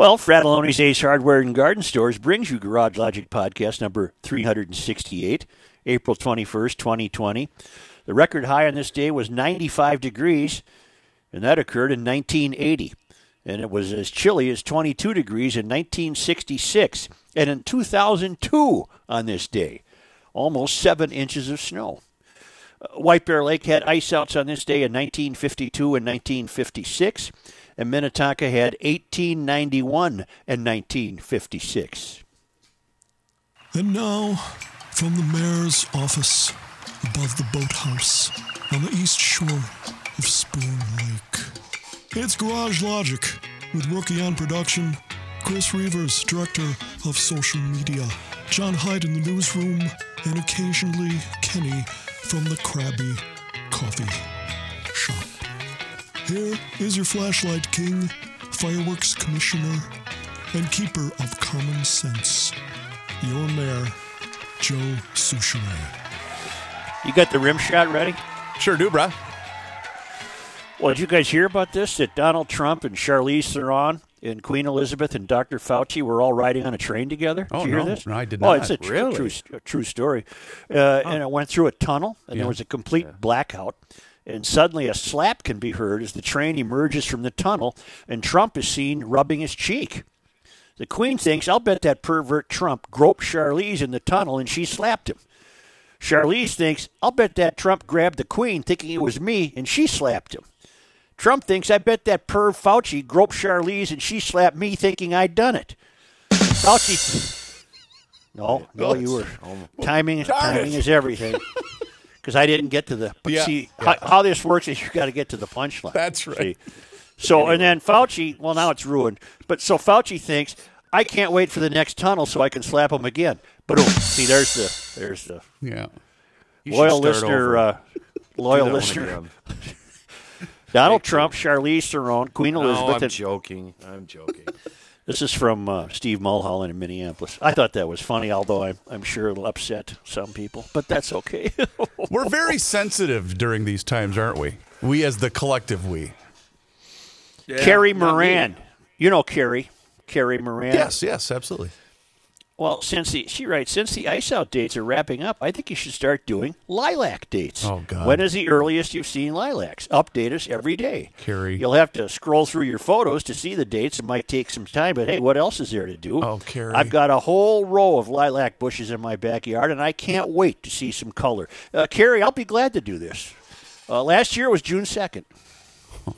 Well, Fratelloni's Ace Hardware and Garden Stores brings you Garage Logic Podcast number 368, April 21st, 2020. The record high on this day was 95 degrees, and that occurred in 1980. And it was as chilly as 22 degrees in 1966. And in 2002, on this day, almost seven inches of snow. Uh, White Bear Lake had ice outs on this day in 1952 and 1956 and Minnetonka had 1891 and 1956. And now, from the mayor's office above the boathouse on the east shore of Spoon Lake, it's Garage Logic with Rookie on production, Chris Reavers, director of social media, John Hyde in the newsroom, and occasionally Kenny from the Krabby Coffee Shop. Here is your flashlight king, fireworks commissioner, and keeper of common sense, your mayor, Joe Soucheray. You got the rim shot ready? Sure do, bruh. Well, did you guys hear about this? That Donald Trump and Charlize Theron and Queen Elizabeth and Dr. Fauci were all riding on a train together. Oh, did you hear no. this? No, I did not. Oh, it's a tr- Really? true, a true story. Uh, And it went through a tunnel, and Yeah. there was a complete blackout. And suddenly a slap can be heard as the train emerges from the tunnel, and Trump is seen rubbing his cheek. The Queen thinks, I'll bet that pervert Trump groped Charlize in the tunnel and she slapped him. Charlize thinks, I'll bet that Trump grabbed the Queen thinking it was me and she slapped him. Trump thinks, I bet that perv Fauci groped Charlize and she slapped me thinking I'd done it. Fauci. No, no, you were. Oh. Timing, timing is everything. Because I didn't get to the. But Yeah. see, How, how this works is you got to get to the punchline. That's right. See? So, and then Fauci, well, now it's ruined. But so Fauci thinks, I can't wait for the next tunnel so I can slap him again. But oh see, there's the, there's the Yeah. You loyal listener, uh, loyal Do that one listener. Donald Trump, Charlize Theron, Queen Elizabeth. No. I'm and- joking. I'm joking. This is from uh, Steve Mulholland in Minneapolis. I thought that was funny, although I'm, I'm sure it'll upset some people, but that's okay. We're very sensitive during these times, aren't we? We as the collective we. Carrie Moran. You know Carrie. Carrie Moran. Yes, yes, absolutely. Well, since the she writes, since the ice out dates are wrapping up, I think you should start doing lilac dates. Oh, God. When is the earliest you've seen lilacs? Update us every day. Carrie. You'll have to scroll through your photos to see the dates. It might take some time, but hey, what else is there to do? Oh, Carrie. I've got a whole row of lilac bushes in my backyard, and I can't wait to see some color. Uh, Carrie, I'll be glad to do this. Uh, last year was June 2nd.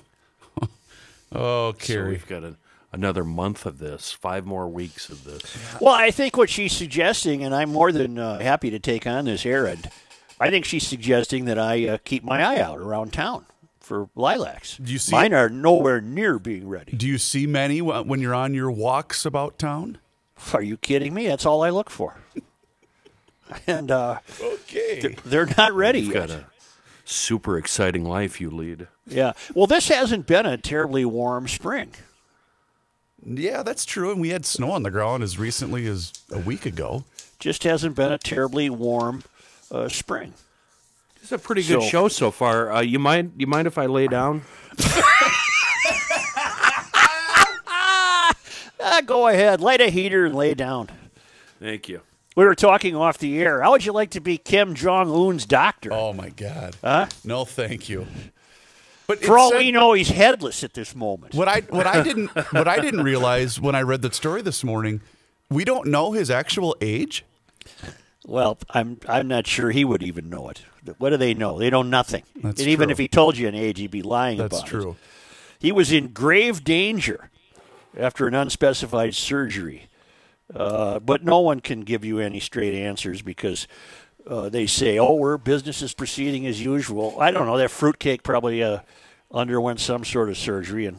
Oh, So Carrie. we've got a, another month of this, five more weeks of this. Well, I think what she's suggesting, and I'm more than uh, happy to take on this errand, I think she's suggesting that I uh, keep my eye out around town for lilacs. Do you see- Mine are nowhere near being ready. Do you see many wh- when you're on your walks about town? Are you kidding me? That's all I look for. and uh, Okay. they're not ready You've yet. got a super exciting life you lead. Yeah. Well, this hasn't been a terribly warm spring. Yeah, that's true. And we had snow on the ground as recently as a week ago. Just hasn't been a terribly warm uh, spring. It's a pretty good So- show so far. Uh, you mind? You mind if I lay down? Ah, go ahead, light a heater and lay down. Thank you. We were talking off the air. How would you like to be Kim Jong Un's doctor? Oh my God. Huh? No, thank you. But For all said- we know, he's headless at this moment. what I what I didn't what I didn't realize when I read that story this morning, we don't know his actual age. Well, I'm I'm not sure he would even know it. What do they know? They know nothing. That's and even true. if he told you an age, he'd be lying That's about it. true. He was in grave danger after an unspecified surgery. Uh, but no one can give you any straight answers because uh, they say, "Oh, we're business is proceeding as usual." I don't know. That fruitcake probably uh, underwent some sort of surgery and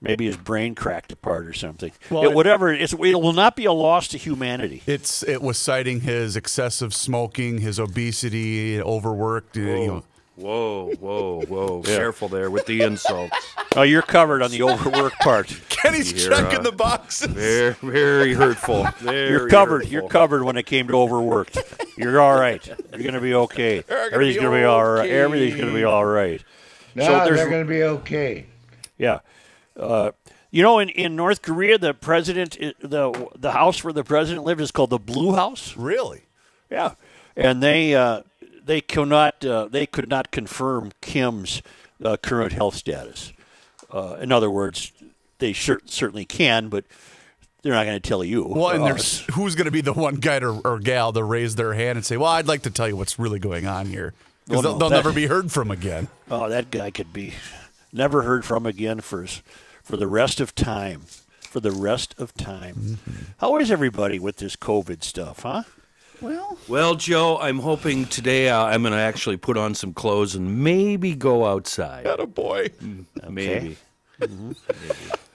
maybe his brain cracked apart or something. Well, It- whatever it will not be a loss to humanity. It's it was citing his excessive smoking, his obesity, overworked. uh, You know, Whoa, whoa, whoa! Careful there with the insults. Oh, you're covered on the overwork part. Kenny's You're, checking uh, the boxes. Very, very hurtful. Very You're covered. hurtful. You're covered when it came to overworked. You're all right. You're going to be okay. gonna Everything's be going to be all right. okay. Everything's going to be all right. No, So they're going to be okay. Yeah. Uh, You know, in, in North Korea, the president, the the house where the president lived is called the Blue House. Really? Yeah, and they uh, they cannot uh, they could not confirm Kim's uh, current health status. Uh, in other words, they sure, certainly can, but they're not going to tell you. Well, and Uh, there's who's going to be the one guy to, or gal to raise their hand and say, "Well, I'd like to tell you what's really going on here," because Well, they'll, no, they'll that- never be heard from again. oh, that guy could be never heard from again for for the rest of time. For the rest of time. Mm-hmm. How is everybody with this COVID stuff, huh? Well, Well, Joe, I'm hoping today uh, I'm going to actually put on some clothes and maybe go outside. Got a boy. Maybe.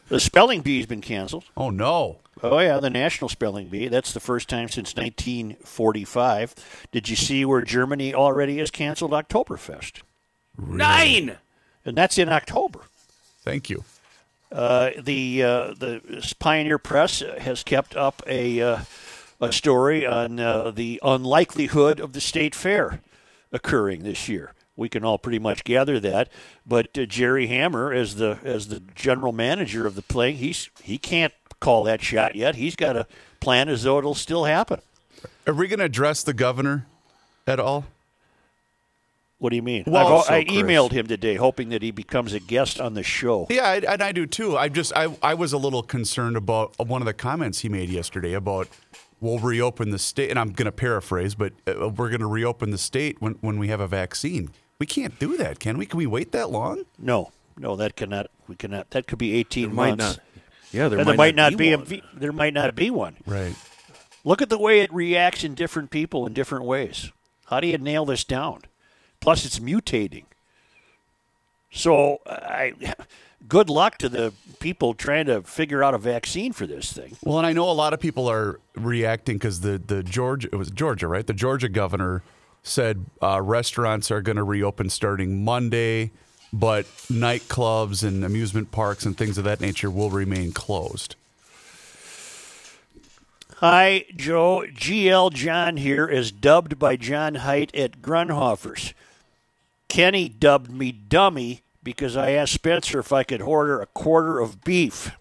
The spelling bee has been canceled. Oh no. Oh yeah, the National Spelling Bee. That's the first time since 1945. Did you see where Germany already has canceled Oktoberfest? Nine. And that's in October. Thank you. Uh, the uh, the Pioneer Press has kept up a uh, a story on uh, the unlikelihood of the state fair occurring this year. We can all pretty much gather that, but uh, Jerry Hammer, as the as the general manager of the play, he's he can't call that shot yet. He's got a plan as though it'll still happen. Are we going to address the governor at all? What do you mean? Well, I've al- so, I Chris- emailed him today, hoping that he becomes a guest on the show. Yeah, and I do too. I just I, I was a little concerned about one of the comments he made yesterday about we'll reopen the state, and I'm going to paraphrase, but uh, we're going to reopen the state when when we have a vaccine. We can't do that, can we? Can we wait that long? No, no, that cannot. We cannot. That could be eighteen There might months. not. Yeah, there, and there might not be, one. a v- there might not be one. Right. Look at the way it reacts in different people in different ways. How do you nail this down? Plus, it's mutating. So, I good luck to the people trying to figure out a vaccine for this thing. Well, and I know a lot of people are reacting because the the Georgia it was Georgia, right? The Georgia governor said uh, restaurants are going to reopen starting Monday, but nightclubs and amusement parks and things of that nature will remain closed. Hi, Joe. GL John here is dubbed by John Height at Grunhofer's. Kenny dubbed me dummy because I asked Spencer if I could order a quarter of beef.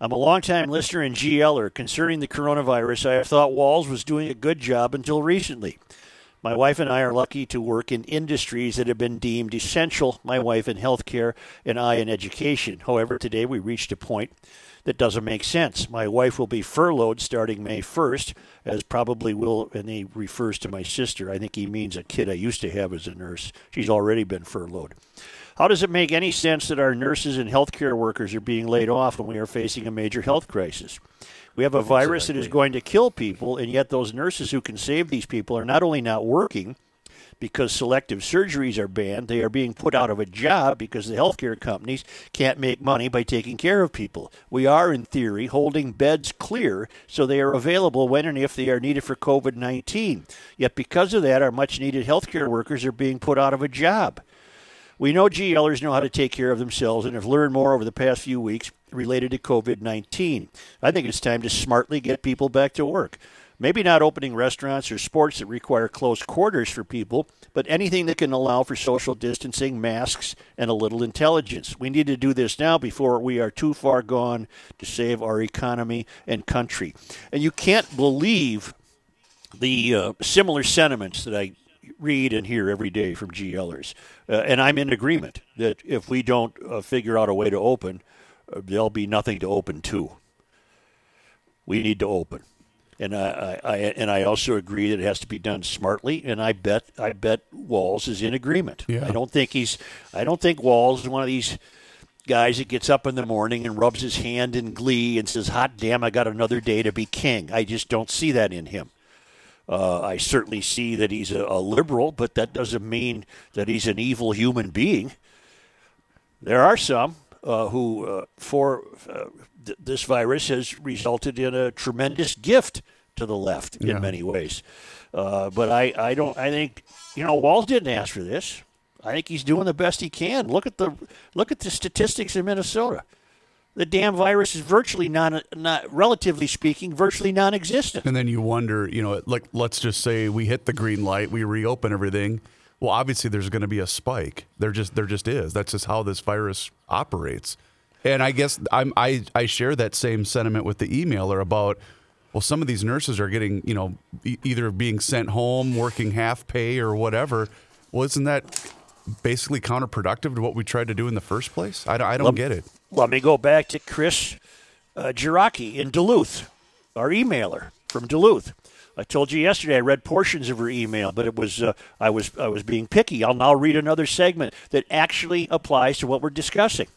I'm a longtime listener and GLer. Concerning the coronavirus, I have thought Walz was doing a good job until recently. My wife and I are lucky to work in industries that have been deemed essential, my wife in healthcare and I in education. However, today we reached a point that doesn't make sense. My wife will be furloughed starting May 1st, as probably will, and he refers to my sister. I think he means a kid I used to have as a nurse. She's already been furloughed. How does it make any sense that our nurses and healthcare workers are being laid off when we are facing a major health crisis? We have a virus that is going to kill people, and yet those nurses who can save these people are not only not working because selective surgeries are banned, they are being put out of a job because the healthcare companies can't make money by taking care of people. We are, in theory, holding beds clear so they are available when and if they are needed for COVID 19. Yet, because of that, our much needed healthcare workers are being put out of a job. We know GLers know how to take care of themselves and have learned more over the past few weeks related to COVID 19. I think it's time to smartly get people back to work. Maybe not opening restaurants or sports that require close quarters for people, but anything that can allow for social distancing, masks, and a little intelligence. We need to do this now before we are too far gone to save our economy and country. And you can't believe the uh, similar sentiments that I read and hear every day from GLers. Uh, and I'm in agreement that if we don't uh, figure out a way to open, uh, there'll be nothing to open to. We need to open. And I, I, I and I also agree that it has to be done smartly. And I bet I bet Walz is in agreement. Yeah. I don't think he's I don't think Walz is one of these guys that gets up in the morning and rubs his hand in glee and says, "Hot damn, I got another day to be king." I just don't see that in him. Uh, I certainly see that he's a, a liberal, but that doesn't mean that he's an evil human being. There are some uh, who, uh, for uh, th- this virus, has resulted in a tremendous gift to the left in many ways. Uh, but I, I don't. I think you know Walz didn't ask for this. I think he's doing the best he can. Look at the look at the statistics in Minnesota. The damn virus is virtually non, not relatively speaking, virtually non-existent. And then you wonder, you know, like let's just say we hit the green light, we reopen everything. Well, obviously there's going to be a spike. There just there just is. That's just how this virus operates. And I guess I'm, I I share that same sentiment with the emailer about well, some of these nurses are getting you know e- either being sent home, working half pay or whatever. Well, isn't that basically counterproductive to what we tried to do in the first place? I don't, I don't Lem- get it. Let me go back to Chris uh, Giraki in Duluth, our emailer from Duluth. I told you yesterday I read portions of her email, but it was uh, I was I was being picky. I'll now read another segment that actually applies to what we're discussing.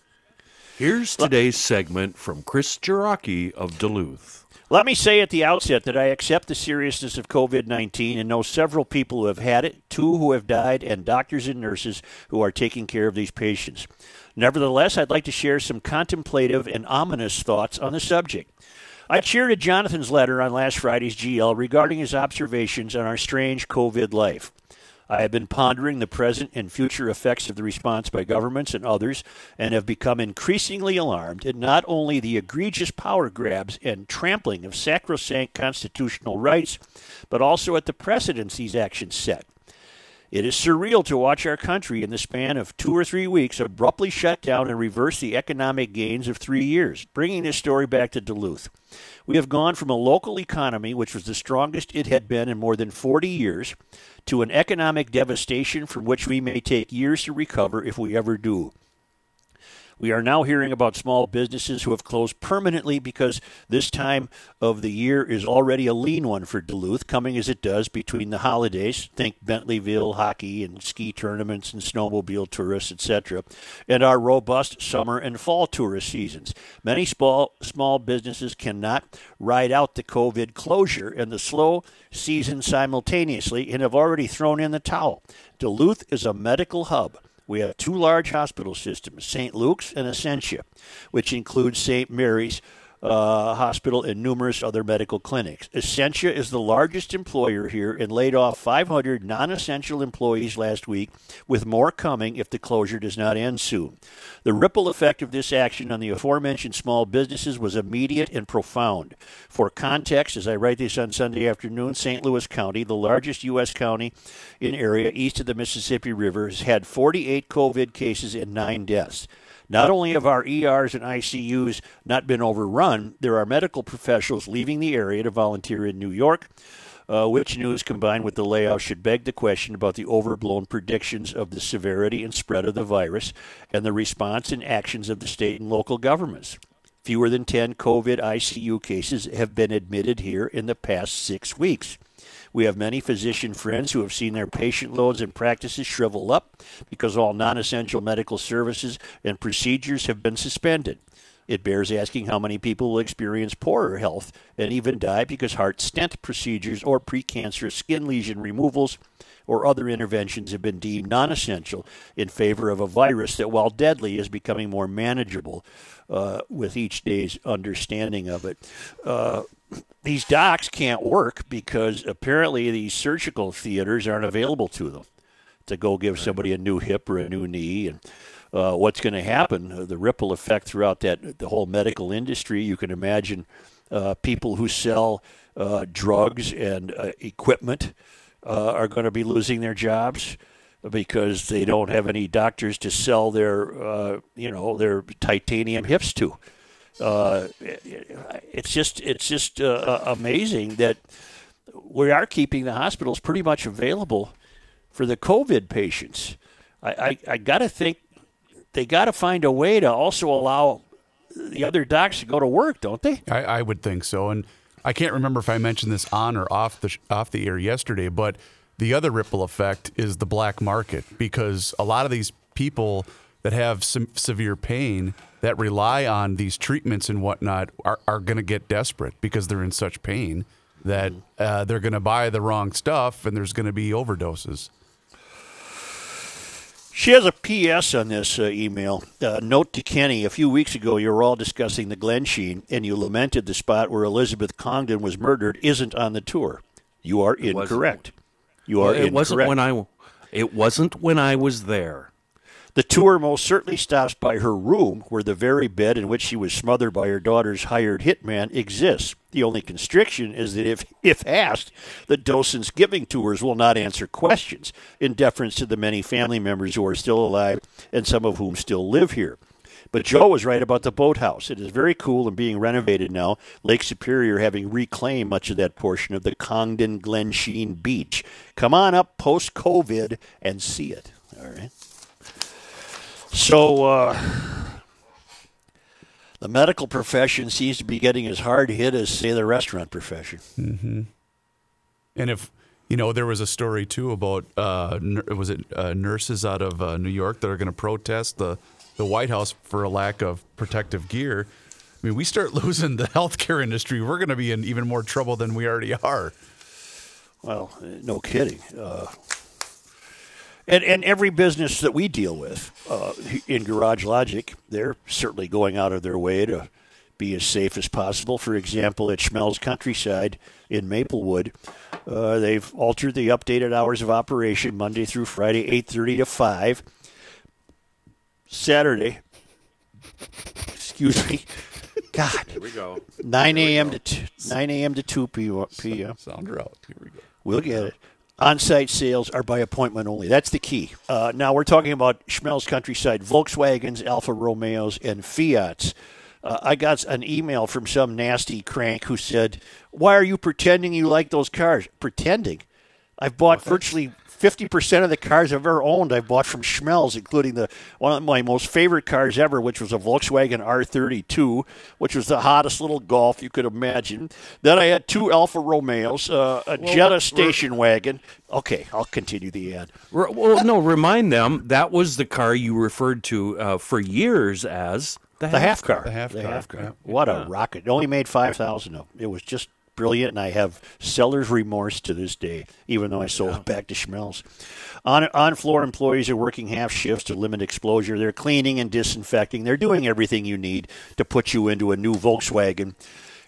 Here's today's segment from Chris Jiraki of Duluth. Let me say at the outset that I accept the seriousness of COVID 19 and know several people who have had it, two who have died, and doctors and nurses who are taking care of these patients. Nevertheless, I'd like to share some contemplative and ominous thoughts on the subject. I cheered at Jonathan's letter on last Friday's GL regarding his observations on our strange COVID life. I have been pondering the present and future effects of the response by governments and others and have become increasingly alarmed at not only the egregious power grabs and trampling of sacrosanct constitutional rights, but also at the precedents these actions set. It is surreal to watch our country in the span of two or three weeks abruptly shut down and reverse the economic gains of three years, bringing this story back to Duluth. We have gone from a local economy, which was the strongest it had been in more than 40 years, to an economic devastation from which we may take years to recover if we ever do. We are now hearing about small businesses who have closed permanently because this time of the year is already a lean one for Duluth, coming as it does between the holidays. Think Bentleyville hockey and ski tournaments and snowmobile tourists, etc., and our robust summer and fall tourist seasons. Many small small businesses cannot ride out the COVID closure and the slow season simultaneously and have already thrown in the towel. Duluth is a medical hub. We have two large hospital systems, St. Luke's and Essentia, which includes St. Mary's uh, Hospital and numerous other medical clinics. Essentia is the largest employer here and laid off 500 non essential employees last week, with more coming if the closure does not end soon. The ripple effect of this action on the aforementioned small businesses was immediate and profound. For context, as I write this on Sunday afternoon, St. Louis County, the largest U.S. county in area east of the Mississippi River, has had 48 COVID cases and nine deaths. Not only have our ERs and ICUs not been overrun, there are medical professionals leaving the area to volunteer in New York. Uh, which news combined with the layoff should beg the question about the overblown predictions of the severity and spread of the virus and the response and actions of the state and local governments. Fewer than 10 COVID ICU cases have been admitted here in the past six weeks. We have many physician friends who have seen their patient loads and practices shrivel up because all non essential medical services and procedures have been suspended. It bears asking how many people will experience poorer health and even die because heart stent procedures or precancerous skin lesion removals or other interventions have been deemed non essential in favor of a virus that, while deadly, is becoming more manageable uh, with each day's understanding of it. Uh, these docs can't work because apparently these surgical theaters aren't available to them to go give somebody a new hip or a new knee. And uh, what's going to happen uh, the ripple effect throughout that the whole medical industry you can imagine uh, people who sell uh, drugs and uh, equipment uh, are going to be losing their jobs because they don't have any doctors to sell their you know their titanium hips to uh, it's just it's just uh, amazing that we are keeping the hospitals pretty much available for the COVID patients. I, I, I got to think they got to find a way to also allow the other docs to go to work, don't they? I, I would think so. And I can't remember if I mentioned this on or off the off the air yesterday, but the other ripple effect is the black market because a lot of these people that have severe pain that rely on these treatments and whatnot are, are going to get desperate because they're in such pain that uh, they're going to buy the wrong stuff and there's going to be overdoses. She has a PS on this uh, email. Uh, note to Kenny: A few weeks ago, you were all discussing the Glensheen, and you lamented the spot where Elizabeth Congdon was murdered isn't on the tour. You are incorrect. You are Well, it incorrect. wasn't when I. It wasn't when I was there. The tour most certainly stops by her room, where the very bed in which she was smothered by her daughter's hired hitman exists. The only constriction is that if, if asked, the docents giving tours will not answer questions, in deference to the many family members who are still alive and some of whom still live here. But Joe was right about the boathouse. It is very cool and being renovated now. Lake Superior having reclaimed much of that portion of the Congdon Glensheen Beach. Come on up post COVID and see it. All right. So, uh, the medical profession seems to be getting as hard hit as, say, the restaurant profession. And if you know, there was a story too about uh, was it uh, nurses out of uh, New York that are going to protest the the White House for a lack of protective gear. I mean, we start losing the healthcare industry, we're going to be in even more trouble than we already are. Well, uh, no kidding. And and every business that we deal with uh, in Garage Logic, they're certainly going out of their way to be as safe as possible. For example, at Schmelz Countryside in Maplewood, uh, they've altered the updated hours of operation Monday through Friday, eight thirty to five. Saturday, excuse me, God, Here we go. nine a.m. to t- nine a.m. to two p.m. Sounder out. Here we go. We'll get it. On-site sales are by appointment only. That's the key. Uh, now we're talking about Schmelz Countryside, Volkswagens, Alfa Romeos, and Fiats. Uh, I got an email from some nasty crank who said, "Why are you pretending you like those cars?" Pretending. I've bought virtually 50% of the cars I've ever owned. I've bought from Schmelz, including the one of my most favorite cars ever, which was a Volkswagen R32, which was the hottest little Golf you could imagine. Then I had two Alfa Romeos, uh, a Jetta station wagon. Okay, I'll continue the ad. Well, no, remind them that was the car you referred to uh, for years as the, The half car. The half car, yeah. What a rocket! It only made five thousand of them. It was just brilliant, and I have seller's remorse to this day, even though I sold it back to Schmelz. On on floor employees are working half shifts to limit exposure. They're cleaning and disinfecting. They're doing everything you need to put you into a new Volkswagen.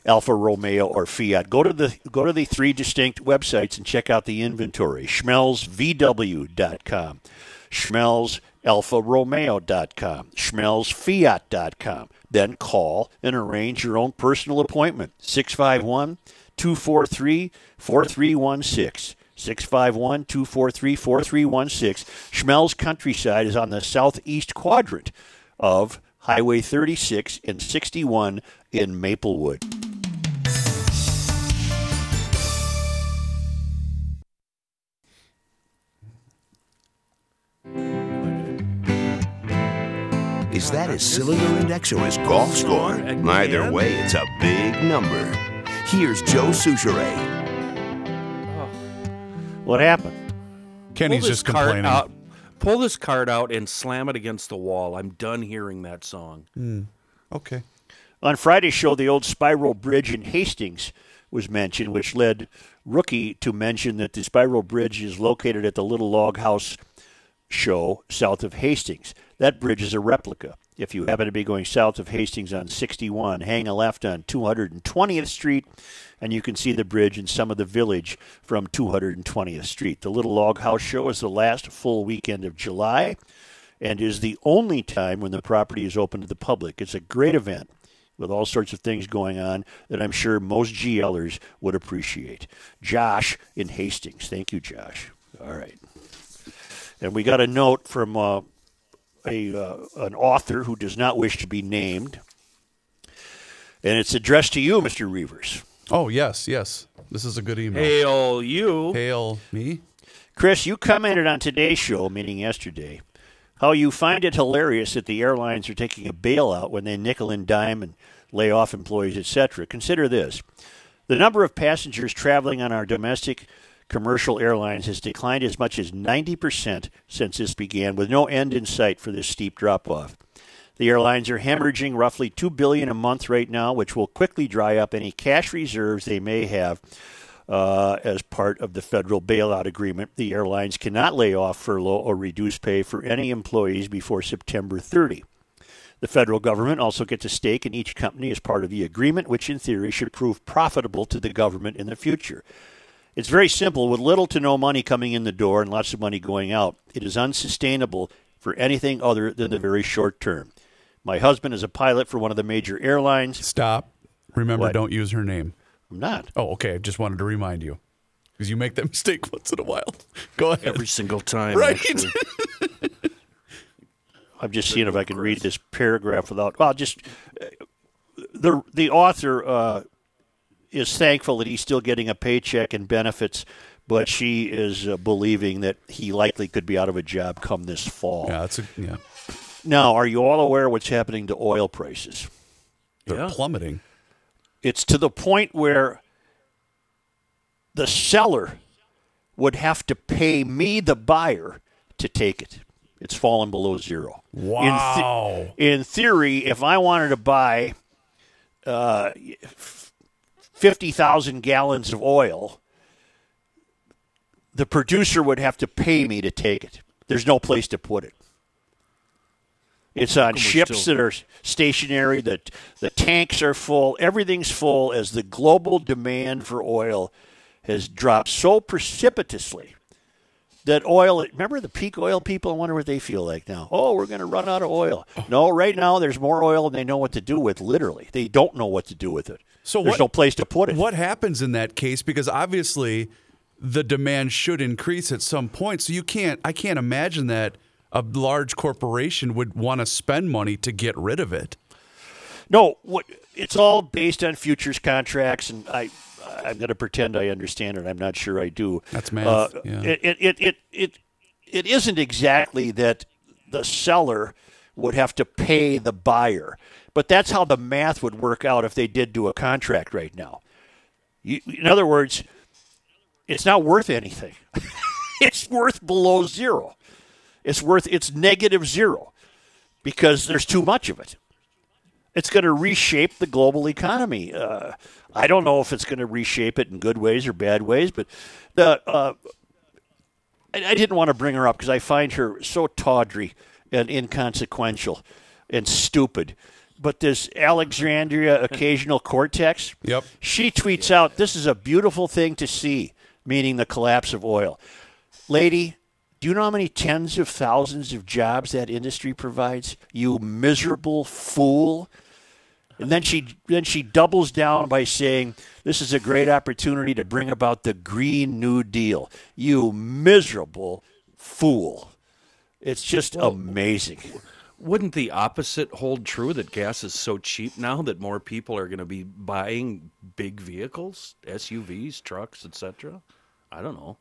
Alfa Romeo or Fiat. Go to the go to the three distinct websites and check out the inventory. SchmelzVW.com, SchmelzAlfaRomeo.com, SchmelzFiat.com. Then call and arrange your own personal appointment. 651 243 4316. 651 243 4316. Schmelz Countryside is on the southeast quadrant of Highway 36 and 61 in Maplewood. Is that his cylinder index or his golf score? Either way, it's a big number. Here's Joe Soucheray. What happened? Kenny's just complaining. Out, pull this card out and slam it against the wall. I'm done hearing that song. Mm. Okay. On Friday's show, the old Spiral Bridge in Hastings was mentioned, which led Rookie to mention that the Spiral Bridge is located at the Little Log House show south of Hastings. That bridge is a replica. If you happen to be going south of Hastings on 61, hang a left on 220th Street, and you can see the bridge and some of the village from 220th Street. The Little Log House show is the last full weekend of July and is the only time when the property is open to the public. It's a great event with all sorts of things going on that I'm sure most GLers would appreciate. Josh in Hastings. Thank you, Josh. All right. And we got a note from uh, a uh, an author who does not wish to be named, and it's addressed to you, Mr. Reavers. Oh yes, yes. This is a good email. Hail you. Hail me. Chris, you commented on today's show, meaning yesterday, how you find it hilarious that the airlines are taking a bailout when they nickel and dime and lay off employees, etc. Consider this. The number of passengers traveling on our domestic commercial airlines has declined as much as 90% since this began, with no end in sight for this steep drop off. The airlines are hemorrhaging roughly 2 billion a month right now, which will quickly dry up any cash reserves they may have uh, as part of the federal bailout agreement. The airlines cannot lay off, furlough, or reduce pay for any employees before September 30. The federal government also gets a stake in each company as part of the agreement, which in theory should prove profitable to the government in the future. It's very simple. With little to no money coming in the door and lots of money going out, it is unsustainable for anything other than the very short term. My husband is a pilot for one of the major airlines. Stop. Remember, What? don't use her name. I'm not. Oh, okay. I just wanted to remind you because you make that mistake once in a while. Go ahead. Every single time. Right. I'm just seeing if I can read this paragraph without. Well, just uh, the the author uh, is thankful that he's still getting a paycheck and benefits, but she is uh, believing that he likely could be out of a job come this fall. Yeah, that's a yeah. Now, are you all aware what's happening to oil prices? They're Yeah. plummeting. It's to the point where the seller would have to pay me, the buyer, to take it. It's fallen below zero. Wow. In, the- in theory, if I wanted to buy uh, 50,000 gallons of oil, the producer would have to pay me to take it. There's no place to put it. It's on ships that are stationary. The, the tanks are full. Everything's full as the global demand for oil has dropped so precipitously that oil. Remember the peak oil people? I wonder what they feel like now. Oh, we're going to run out of oil. No, right now there's more oil than they know what to do with. Literally, they don't know what to do with it. So there's what- no place to put it. What happens in that case? Because obviously, the demand should increase at some point. So you can't. I can't imagine that a large corporation would want to spend money to get rid of it. No, what it's all based on futures contracts, and I, I'm going to pretend I understand it. I'm not sure I do. That's math, Uh, yeah. It, it, it, it, it, it isn't exactly that the seller would have to pay the buyer, but that's how the math would work out if they did do a contract right now. You, in other words, it's not worth anything. it's worth below zero. It's worth it's negative zero because there's too much of it it's going to reshape the global economy. Uh, I don't know if it's going to reshape it in good ways or bad ways, but the uh, I, I didn't want to bring her up because I find her so tawdry and inconsequential and stupid. But this Alexandria Occasional Cortex, Yep. she tweets out, "This is a beautiful thing to see," meaning the collapse of oil. Lady, do you know how many tens of thousands of jobs that industry provides? You miserable fool. And then she then she doubles down by saying, "This is a great opportunity to bring about the Green New Deal." You miserable fool. It's just amazing. Wouldn't the opposite hold true that gas is so cheap now that more people are going to be buying big vehicles, SUVs, trucks, etc.? I don't know.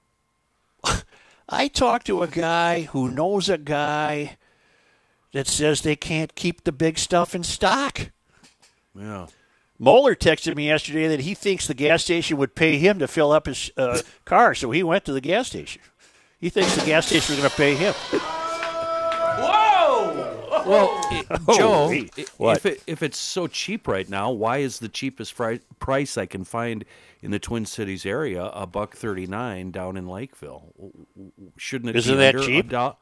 I talked to a guy who knows a guy that says they can't keep the big stuff in stock. Yeah. Moeller texted me yesterday that he thinks the gas station would pay him to fill up his uh, car, so he went to the gas station. He thinks the gas station is going to pay him. Whoa! Well, i Joe, Holy- if it, if it's so cheap right now, why is the cheapest fri- price I can find in the Twin Cities area a buck thirty nine down in Lakeville? W- w- Shouldn't it Isn't be that under cheap? A do-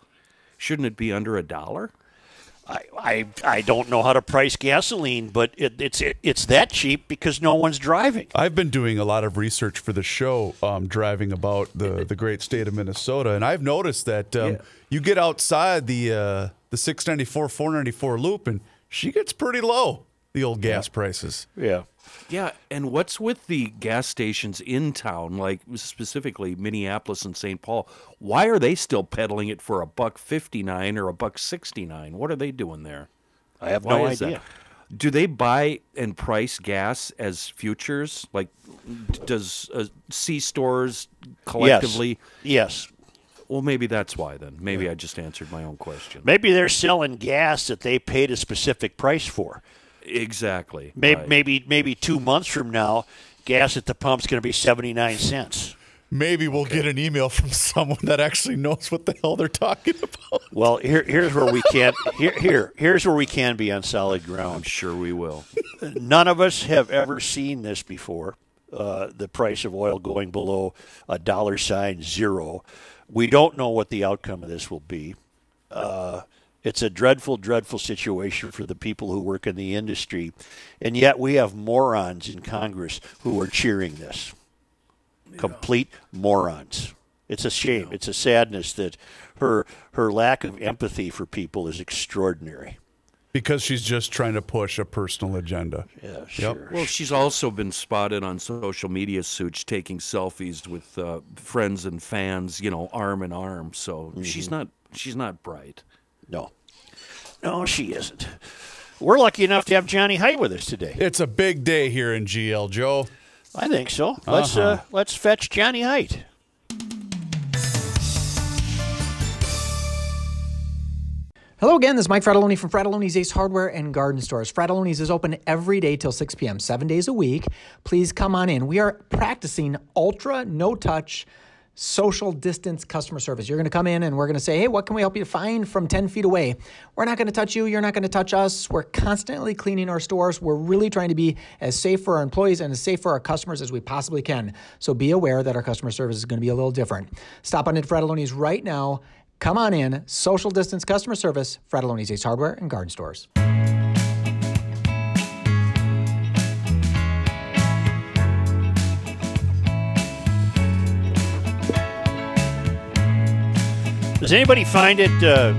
shouldn't it be under a dollar? I, I, I don't know how to price gasoline, but it, it's it, it's that cheap because no one's driving. I've been doing a lot of research for the show, um, driving about the, the great state of Minnesota, and I've noticed that um, Yeah. you get outside the uh, the 694, 494 loop, and she gets pretty low. The old gas prices. Yeah. Yeah, and what's with the gas stations in town, like specifically Minneapolis and St. Paul? Why are they still peddling it for a buck fifty nine or a buck sixty nine? What are they doing there? I have Why no is that? idea. Do they buy and price gas as futures? Like, does uh, C stores collectively? Yes. Well, maybe that's why then. Maybe I just answered my own question. Maybe they're selling gas that they paid a specific price for. Exactly. Maybe right. maybe maybe two months from now, gas at the pump's going to be seventy nine cents. Maybe we'll get an email from someone that actually knows what the hell they're talking about. Well, here here's where we can here here here's where we can be on solid I'm ground. sure we will. None of us have ever seen this before. Uh, the price of oil going below a dollar sign zero. We don't know what the outcome of this will be. Uh, it's a dreadful, dreadful situation for the people who work in the industry, and yet we have morons in Congress who are cheering this. Complete morons. It's a shame. It's a sadness that her her lack of empathy for people is extraordinary. Because she's just trying to push a personal agenda. Yeah, sure. Well, she's also been spotted on social media, Such, taking selfies with uh, friends and fans, you know, arm in arm. So she's not she's not bright. No. No, she isn't. We're lucky enough to have Johnny Height with us today. It's a big day here in GL, Joe. I think so. Let's uh Uh-huh. let's fetch Johnny Height. Hello again, this is Mike Fratelloni from Fratelloni's Ace Hardware and Garden Stores. Fratelloni's is open every day till 6 p.m., seven days a week. Please come on in. We are practicing ultra no touch social distance customer service. You're going to come in and we're going to say, hey, what can we help you find from 10 feet away? We're not going to touch you. You're not going to touch us. We're constantly cleaning our stores. We're really trying to be as safe for our employees and as safe for our customers as we possibly can. So be aware that our customer service is going to be a little different. Stop on in Fratelloni's right now. Come on in. Social distance customer service, Fratelloni's Ace Hardware and Garden Stores. Does anybody find it uh,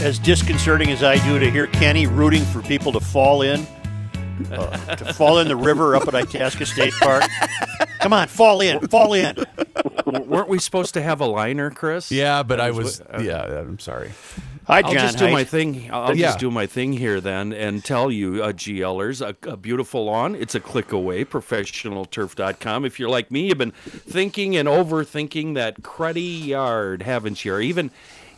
as disconcerting as I do to hear Kenny rooting for people to fall in, uh, to fall in the river up at Itasca State Park? Come on, fall in, fall in. W- Weren't we supposed to have a liner, Chris? Yeah, but I was. uh, yeah, I'm sorry. Hi, I'll just do Height. my thing. I'll Yeah. just do my thing here then and tell you, uh, GLers, a, a beautiful lawn. It's a click away. Professionalturf.com. If you're like me, you've been thinking and overthinking that cruddy yard, haven't you? Or even,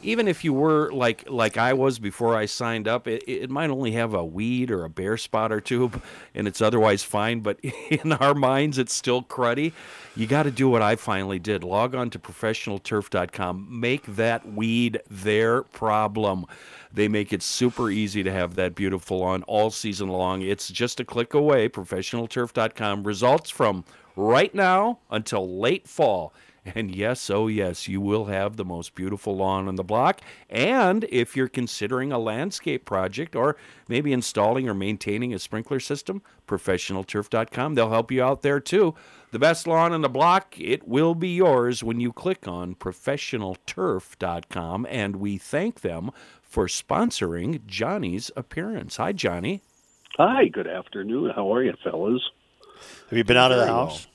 even if you were like like I was before I signed up, it, it might only have a weed or a bare spot or two, and it's otherwise fine. But in our minds, it's still cruddy. You got to do what I finally did. Log on to professionalturf.com. Make that weed their problem. They make it super easy to have that beautiful lawn all season long. It's just a click away. Professionalturf.com. Results from right now until late fall. And yes, oh yes, you will have the most beautiful lawn on the block. And if you're considering a landscape project or maybe installing or maintaining a sprinkler system, professionalturf.com, they'll help you out there too. The best lawn on the block, it will be yours when you click on professionalturf.com. And we thank them for sponsoring Johnny's appearance. Hi, Johnny. Hi, good afternoon. How are you, fellas? Have you been out of the Very well. house?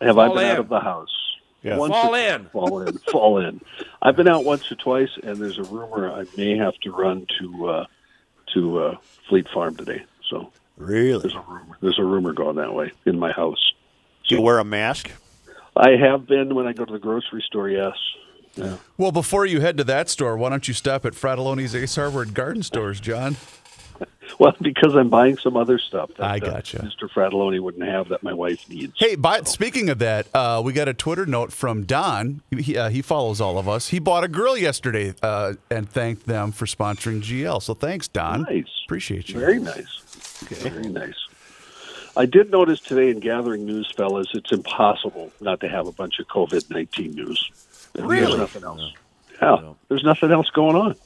Have I been out of the house? Yeah. Once Fall or- in. Fall in. Fall in. I've been out once or twice, and there's a rumor I may have to run to uh, to uh, Fleet Farm today. So Really? there's a rumor. There's a rumor going that way in my house. Do you wear a mask? I have been when I go to the grocery store. Yes. Well, before you head to that store, why don't you stop at Fratelloni's Ace Hardware and Garden Stores, John? Well, because I'm buying some other stuff that I uh, gotcha. Mr. Fratelloni wouldn't have that my wife needs. Hey, but speaking of that, uh, we got a Twitter note from Don. He, uh, he follows all of us. He bought a grill yesterday uh, and thanked them for sponsoring GL. So thanks, Don. Nice. Appreciate you. Very nice. Very nice. I did notice today in gathering news, fellas, it's impossible not to have a bunch of COVID nineteen news. There's Really? nothing else. Yeah, there's nothing else going on.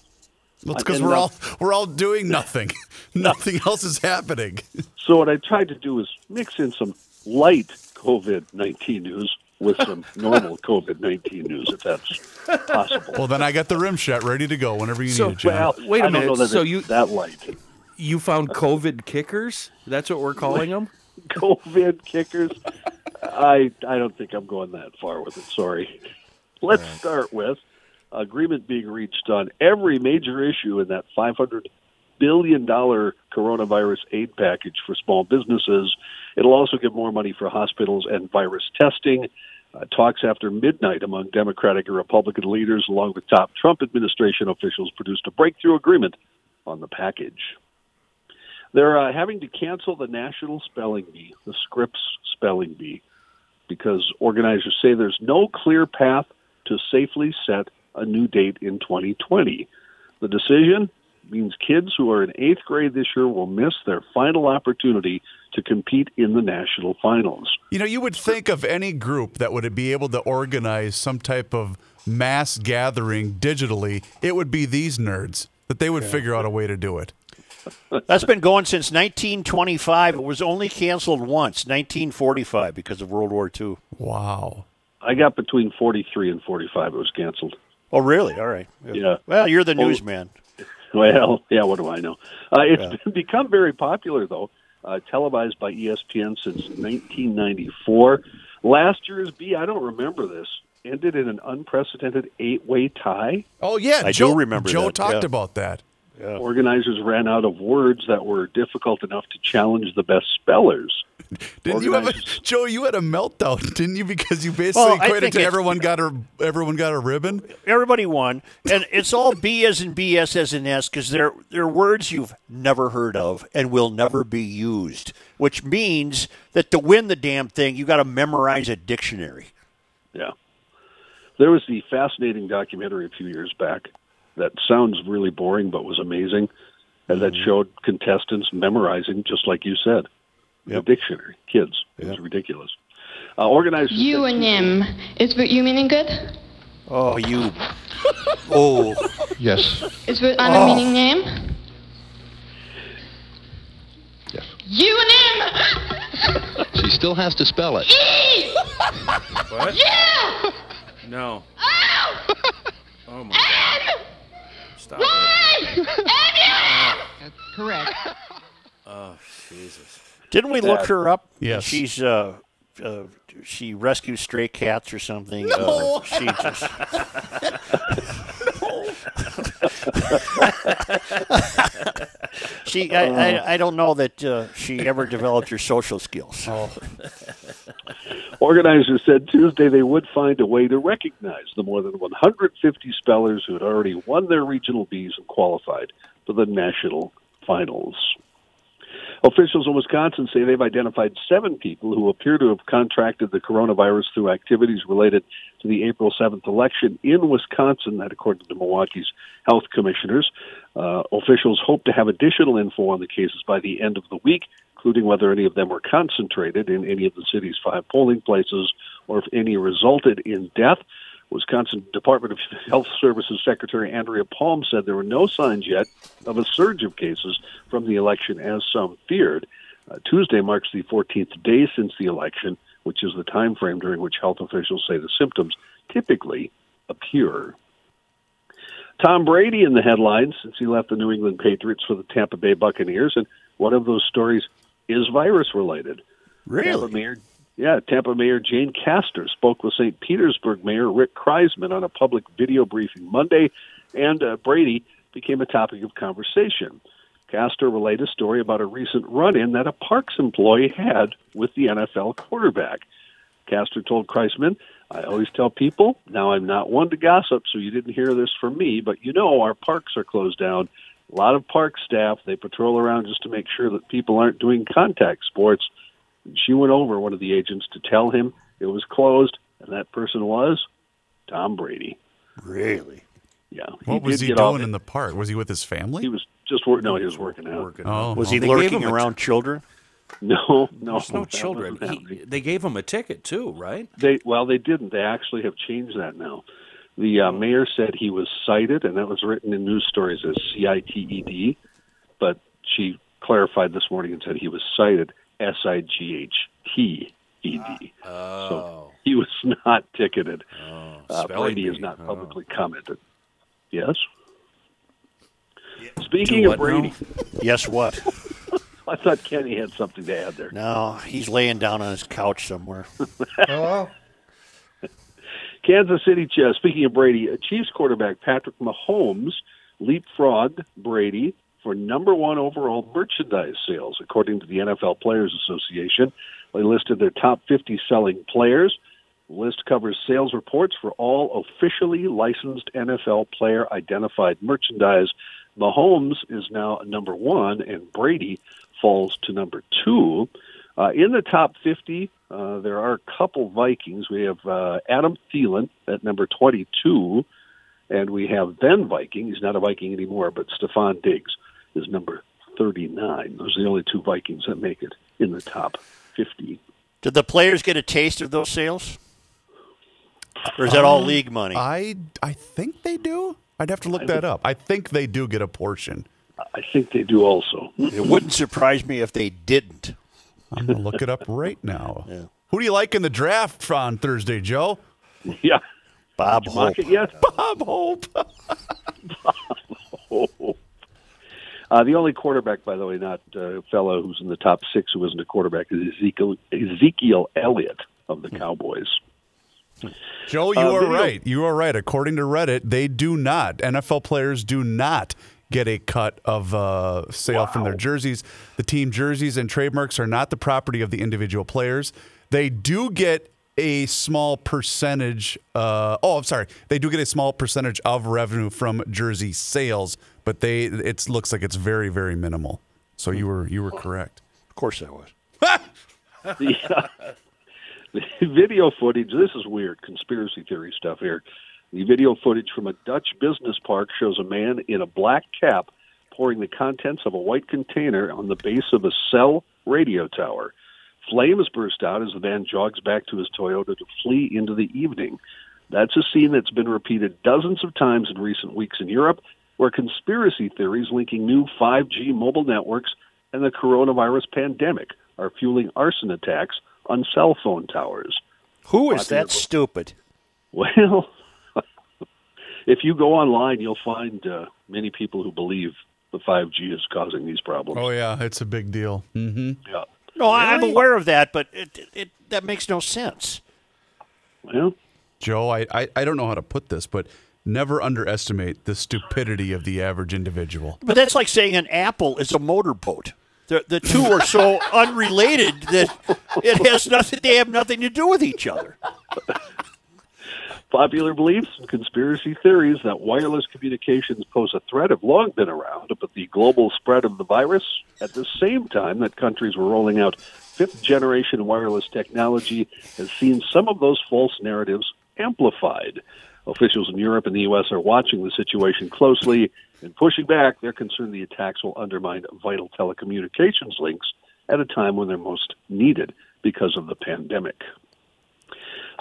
Well, it's because we're uh, all we're all doing nothing. nothing else is happening. So what I tried to do is mix in some light COVID nineteen news with some normal COVID nineteen news, if that's possible. Well, then I got the rim shot ready to go whenever you So, need it, John. Well, Wait a I don't know minute, so you- that light You found COVID kickers? That's what we're calling them? COVID kickers. I I don't think I'm going that far with it. Sorry. Let's start with agreement being reached on every major issue in that 500 billion dollar coronavirus aid package for small businesses. It'll also give more money for hospitals and virus testing. Uh, talks after midnight among Democratic and Republican leaders, along with top Trump administration officials, produced a breakthrough agreement on the package. They're uh, having to cancel the National Spelling Bee, the Scripps Spelling Bee, because organizers say there's no clear path to safely set a new date in 2020. The decision means kids who are in eighth grade this year will miss their final opportunity to compete in the national finals. You know, you would think of any group that would be able to organize some type of mass gathering digitally, it would be these nerds that they would figure out a way to do it. That's been going since 1925. It was only canceled once, 1945, because of World War II. Wow. I got between 43 and 45. It was canceled. Oh, really? All right. Yeah. Well, you're the newsman. Well, yeah, what do I know? Uh, it's been become very popular, though, uh, televised by ESPN since 1994. Last year's Bee, I don't remember this, ended in an unprecedented eight way tie. Oh yeah, I do Joe, remember Joe that, talked yeah. about that. Organizers ran out of words that were difficult enough to challenge the best spellers. Didn't you have a, Joe? You had a meltdown, didn't you? Because you basically Well, equated to everyone got a everyone got a ribbon. Everybody won, and it's all B as in B, S as in S, because they're they're words you've never heard of and will never be used. Which means that to win the damn thing, you got to memorize a dictionary. Yeah. There was the fascinating documentary a few years back that sounds really boring but was amazing, and that mm-hmm. showed contestants memorizing, just like you said, the dictionary. Kids. It was ridiculous. Uh, organizers. and Euonym. Is what you meaning good? Oh, you. Oh, Yes. Is what on a meaning name? Yes. Euonym. She still has to spell it. E. What? Yeah. No. O. Oh my God. N. Stop it. Y. N. U. Correct. Oh Jesus. Didn't we look her up? Yes. She's uh, uh she rescues stray cats or something. Uh, she just. she, I, I, I don't know that uh, she ever developed her social skills. Organizers said Tuesday they would find a way to recognize the more than 150 spellers who had already won their regional Bees and qualified for the national finals. Officials in Wisconsin say they've identified seven people who appear to have contracted the coronavirus through activities related to the April 7th election in Wisconsin, that according to Milwaukee's health commissioners. Uh, officials hope to have additional info on the cases by the end of the week, including whether any of them were concentrated in any of the city's five polling places or if any resulted in death. Wisconsin Department of Health Services Secretary Andrea Palm said there were no signs yet of a surge of cases from the election, as some feared. Uh, Tuesday marks the 14th day since the election, which is the time frame during which health officials say the symptoms typically appear. Tom Brady in the headlines since he left the New England Patriots for the Tampa Bay Buccaneers, and one of those stories is virus related. Tampa Mayor, yeah, Tampa Mayor Jane Castor spoke with St. Petersburg Mayor Rick Kriseman on a public video briefing Monday, and uh, Brady became a topic of conversation. Castor relayed a story about a recent run-in that a Parks employee had with the NFL quarterback. Castor told Kriseman, I always tell people, now I'm not one to gossip, so you didn't hear this from me, but you know our parks are closed down. A lot of park staff, they patrol around just to make sure that people aren't doing contact sports. And she went over one of the agents to tell him it was closed, and that person was Tom Brady. Really? Yeah. What was he get doing in the park? Was he with his family? He was just working. No, he was working out. Working Oh. Was he They lurking him a around children? No, no, There's no children. He, they gave him a ticket too, right? They well, they didn't. They actually have changed that now. The uh, mayor said he was cited, and that was written in news stories as C I T E D, but she clarified this morning and said he was cited S I G H T E D. So he was not ticketed. uh, spelling Brady has bee. not Oh. publicly commented. Yes. Speaking of what now? Brady, Yes, what? I thought Kenny had something to add there. No, he's laying down on his couch somewhere. Kansas City, uh, speaking of Brady, uh, Chiefs quarterback Patrick Mahomes leapfrogged Brady for number one overall merchandise sales, according to the NFL Players Association. They listed their top 50 selling players. The list covers sales reports for all officially licensed NFL player identified merchandise. Mahomes is now number one, and Brady falls to number two. Uh, in the top 50, uh, there are a couple Vikings. We have uh, Adam Thielen at number 22, and we have then Viking. He's not a Viking anymore, but Stefon Diggs is number 39. Those are the only two Vikings that make it in the top 50. Did the players get a taste of those sales? Or is that all um, league money? I I think they do. I'd have to look that up. I think they do get a portion. I think they do also. It wouldn't surprise me if they didn't. I'm gonna look it up right now. Who do you like in the draft on Thursday, Joe? yeah. Bob Mock Hope. it yet? Bob Hope. Uh, the only quarterback, by the way, not a fellow who's in the top six who isn't a quarterback, is Ezekiel, Ezekiel Elliott of the Cowboys. Joe, you Uh, are right. You are right. According to Reddit, they do not. NFL players do not get a cut of uh, sale from their jerseys. The team jerseys and trademarks are not the property of the individual players. They do get a small percentage. Uh, oh, I'm sorry. They do get a small percentage of revenue from jersey sales, but they it looks like it's very very minimal. So you were you were correct. Of course I was. uh, the video footage. This is weird conspiracy theory stuff here. The video footage from a Dutch business park shows a man in a black cap pouring the contents of a white container on the base of a cell radio tower. Flames burst out as the man jogs back to his Toyota to flee into the evening. That's a scene that's been repeated dozens of times in recent weeks in Europe, where conspiracy theories linking new 5G mobile networks and the coronavirus pandemic are fueling arson attacks on cell phone towers. Who is Popular that stupid? Well, if you go online, you'll find uh, many people who believe the 5G is causing these problems. Oh yeah, it's a big deal. hmm Yeah. No, I I'm aware of that, but it, it, it that makes no sense. Well, Joe, I, I I don't know how to put this, but never underestimate the stupidity of the average individual. But that's like saying an apple is a motorboat. The the two are so unrelated that it has nothing. They have nothing to do with each other. Popular beliefs and conspiracy theories that wireless communications pose a threat have long been around, but the global spread of the virus, at the same time that countries were rolling out fifth generation wireless technology, has seen some of those false narratives amplified. Officials in Europe and the U.S. are watching the situation closely and pushing back. They're concerned the attacks will undermine vital telecommunications links at a time when they're most needed because of the pandemic.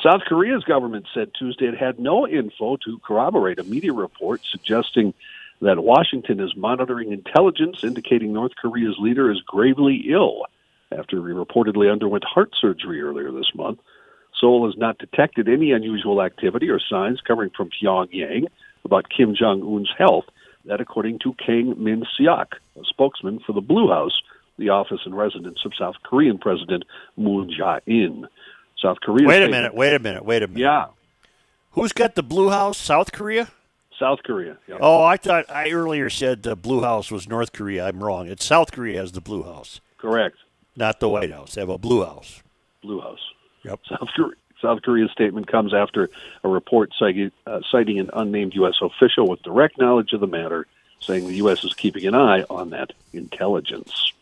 South Korea's government said Tuesday it had no info to corroborate a media report suggesting that Washington is monitoring intelligence indicating North Korea's leader is gravely ill after he reportedly underwent heart surgery earlier this month. Seoul has not detected any unusual activity or signs coming from Pyongyang about Kim Jong un's health. That, according to Kang Min Seok, a spokesman for the Blue House, the office and residence of South Korean President Moon Jae-in. South Korea. Wait a minute. Wait a minute. Wait a minute. Yeah, Who's got the Blue House? South Korea? South Korea. Yeah. Oh, I thought I earlier said the Blue House was North Korea. I'm wrong. It's South Korea has the Blue House, Correct. not the White House. They have a Blue House. Blue House. Yep. South Korea. South Korea's statement comes after a report citing, uh, citing an unnamed U.S. official with direct knowledge of the matter, saying the U.S. is keeping an eye on that intelligence.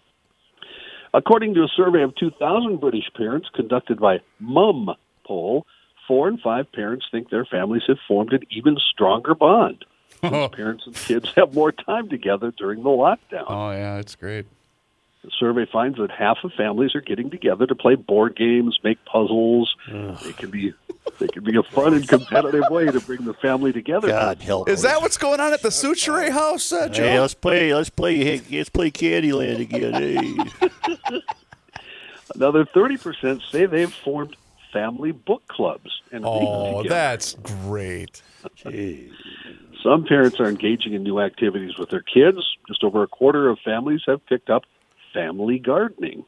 According to a survey of 2,000 British parents conducted by Mum Poll, four in five parents think their families have formed an even stronger bond. parents and kids have more time together during the lockdown. Oh yeah, it's great. The survey finds that half of families are getting together to play board games, make puzzles. It can be they can be a fun and competitive way to bring the family together. God help. Is that what's going on at the Soucheray house, uh, Joe? Hey, let's play. Let's play. hey, Let's play Candyland again. Hey. Another thirty percent say they've formed family book clubs and Oh, that's great. Gee. Some parents are engaging in new activities with their kids. Just over a quarter of families have picked up family gardening.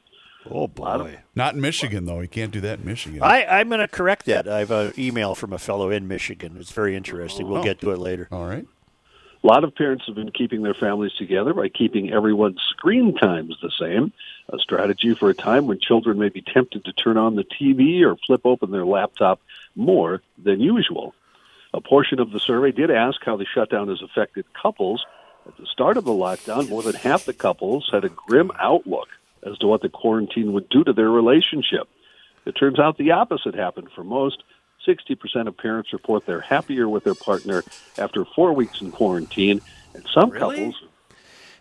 Oh boy. Not in Michigan though. You can't do that in Michigan. I, I'm going to correct that. I have an email from a fellow in Michigan. It's very interesting. We'll Oh. get to it later. All right. A lot of parents have been keeping their families together by keeping everyone's screen times the same, a strategy for a time when children may be tempted to turn on the TV or flip open their laptop more than usual. A portion of the survey did ask how the shutdown has affected couples. At the start of the lockdown, more than half the couples had a grim outlook as to what the quarantine would do to their relationship. It turns out the opposite happened for most. 60% of parents report they're happier with their partner after four weeks in quarantine. And some couples,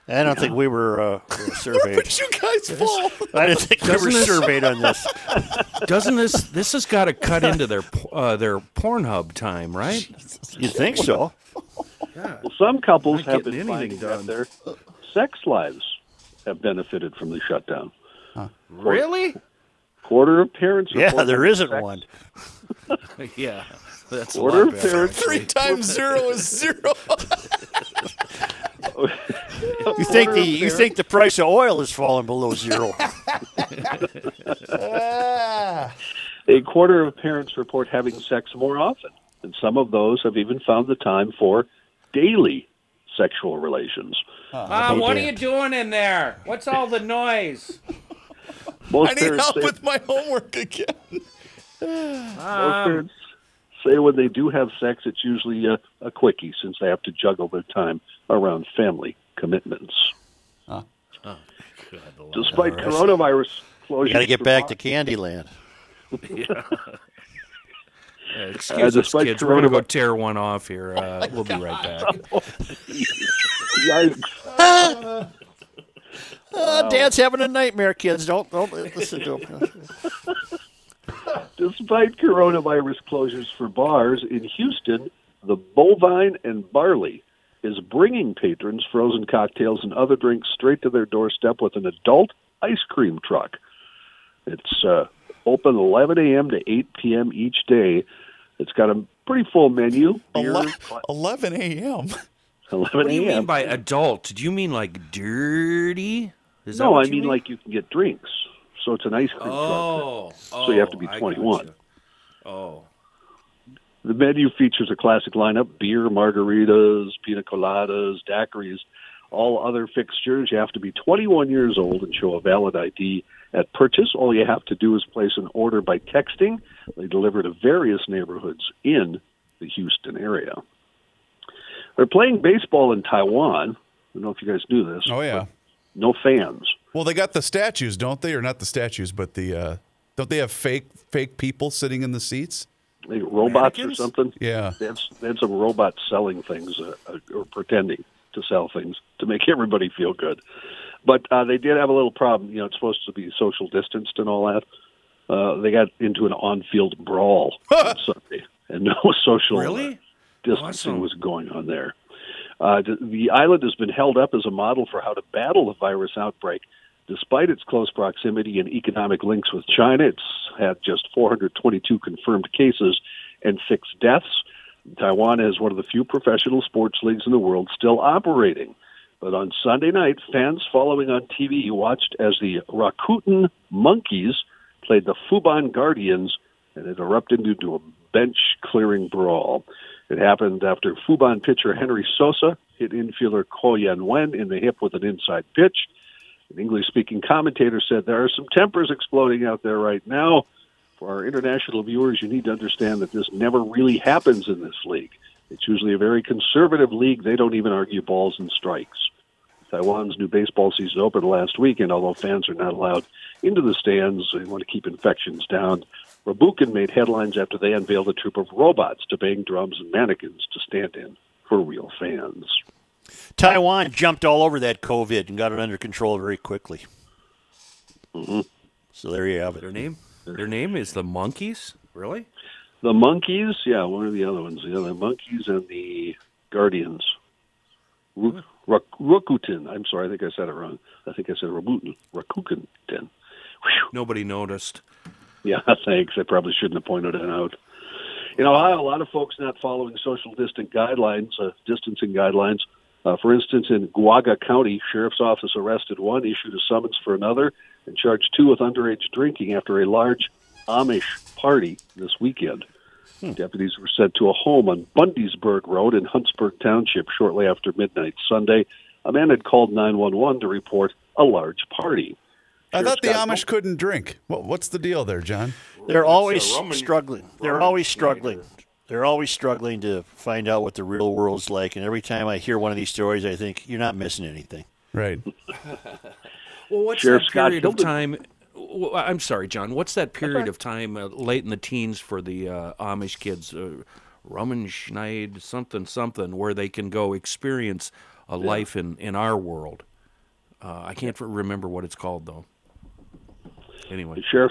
I don't think we were, uh, we were surveyed. But you guys fall. I didn't think we were this- surveyed on this. Doesn't this this has got to cut into their uh, their Pornhub time, right? You think so? well, some couples have been anything finding that their sex lives have benefited from the shutdown. Really? Quarter of parents. Yeah, report there that isn't sex- one. Yeah, that's a Quarter lot of better. parents. Three times zero is zero. You think the you think the price of oil is falling below zero? A quarter of parents report having sex more often, and some of those have even found the time for daily sexual relations. Ah, ah, Mom, what are you doing in there? What's all the noise? Most I need help say, with my homework again. Most parents say when they do have sex, it's usually a, a quickie since they have to juggle their time around family commitments. Despite coronavirus closures, You got to get back to Candyland. Uh, excuse us, despite kids. We're going to go tear one off here. Uh, we'll be right back. Yikes. Uh, Dad's having a nightmare, kids. Don't don't listen to him. Despite coronavirus closures for bars in Houston, the Bovine and Barley is bringing patrons frozen cocktails and other drinks straight to their doorstep with an adult ice cream truck. It's uh, open 11 a.m. to 8 p.m. each day. It's got a pretty full menu. Beer, Ele- 11 a.m. 11 What do you mean by adult? Do you mean like dirty? Is No, I you mean, like you can get drinks. So it's an ice cream truck. Oh, So you have to oh, be oh, 21. Oh, The menu features a classic lineup beer, margaritas, pina coladas, daiquiris, all other fixtures. You have to be 21 years old and show a valid ID at purchase. All you have to do is place an order by texting. They deliver to various neighborhoods in the Houston area. They're playing baseball in Taiwan. I don't know if you guys knew this. Oh, yeah. No fans. Well, they got the statues, don't they? Or not the statues, but the uh, don't they have fake fake people sitting in the seats? Like robots or something. Yeah. They had, they had some robots selling things uh, uh, or pretending to sell things to make everybody feel good. But uh, they did have a little problem. You know, it's supposed to be social distanced and all that. Uh, they got into an on-field brawl on Sunday, and no social uh, Really? distancing Awesome. was going on there. Uh, the, the island has been held up as a model for how to battle the virus outbreak. Despite its close proximity and economic links with China, it's had just 422 confirmed cases and six deaths. Taiwan has one of the few professional sports leagues in the world still operating. But on Sunday night, fans following on TV watched as the Rakuten Monkeys played the Fubon Guardians, and it erupted into a bench clearing brawl. It happened after Fubon pitcher Henry Sosa hit infielder Ko Yan Wen in the hip with an inside pitch. An English speaking commentator said there are some tempers exploding out there right now. For our international viewers, you need to understand that this never really happens in this league. It's usually a very conservative league. They don't even argue balls and strikes. Taiwan's new baseball season opened last week, and although fans are not allowed into the stands, they want to keep infections down. Rabukin made headlines after they unveiled a troop of robots to bang drums and mannequins to stand in for real fans. Taiwan jumped all over that COVID and got it under control very quickly. So there you have it. their it. name? Their name is the Monkeys. Really? The monkeys, yeah, one of the other ones. Yeah, The other monkeys and the guardians. Ru- Rak- Rakuten. I'm sorry, I think I said it wrong. I think I said Rakuten. Rakuten. Nobody noticed. Yeah, thanks. I probably shouldn't have pointed it out. In Ohio, a lot of folks not following social distant guidelines, uh, distancing guidelines. Uh, for instance, in Geauga County, sheriff's office arrested one, issued a summons for another, and charged two with underage drinking after a large Amish party this weekend. Deputies were sent to a home on Bundysburg Road in Huntsburg Township shortly after midnight Sunday. A man had called 911 to report a large party. I thought the Scott, Amish couldn't drink. What, what's the deal there, John? They're always struggling. They're always struggling. They're always struggling to find out what the real world's like. And every time I hear one of these stories, I think you're not missing anything. Right. Well, what's Sheriff that Scott period of Hilden- time? I'm sorry, John. What's that period of time uh, late in the teens for the uh, Amish kids? Uh, Rummenschneid, something, something, where they can go experience a life in, in our world. Uh, I can't remember what it's called, though. Anyway. Sheriff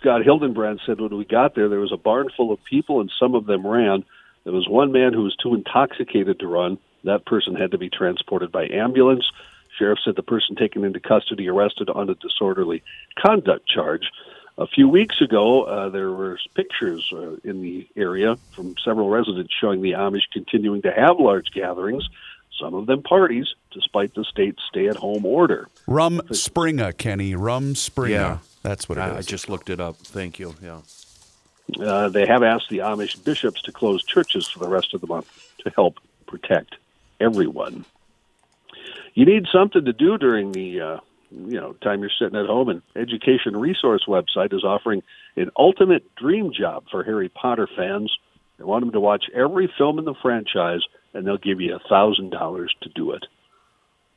Scott Hildenbrand said when we got there, there was a barn full of people, and some of them ran. There was one man who was too intoxicated to run. That person had to be transported by ambulance. Sheriff said the person taken into custody arrested on a disorderly conduct charge. A few weeks ago, uh, there were pictures uh, in the area from several residents showing the Amish continuing to have large gatherings, some of them parties, despite the state's stay-at-home order. Rum Springer, Kenny. Rum Springer. Yeah. That's what it is. I, I just looked it up. Thank you. Yeah. Uh, they have asked the Amish bishops to close churches for the rest of the month to help protect everyone. you need something to do during the uh, you know time you're sitting at home. And Education Resource website is offering an ultimate dream job for Harry Potter fans. They want them to watch every film in the franchise, and they'll give you a thousand dollars to do it.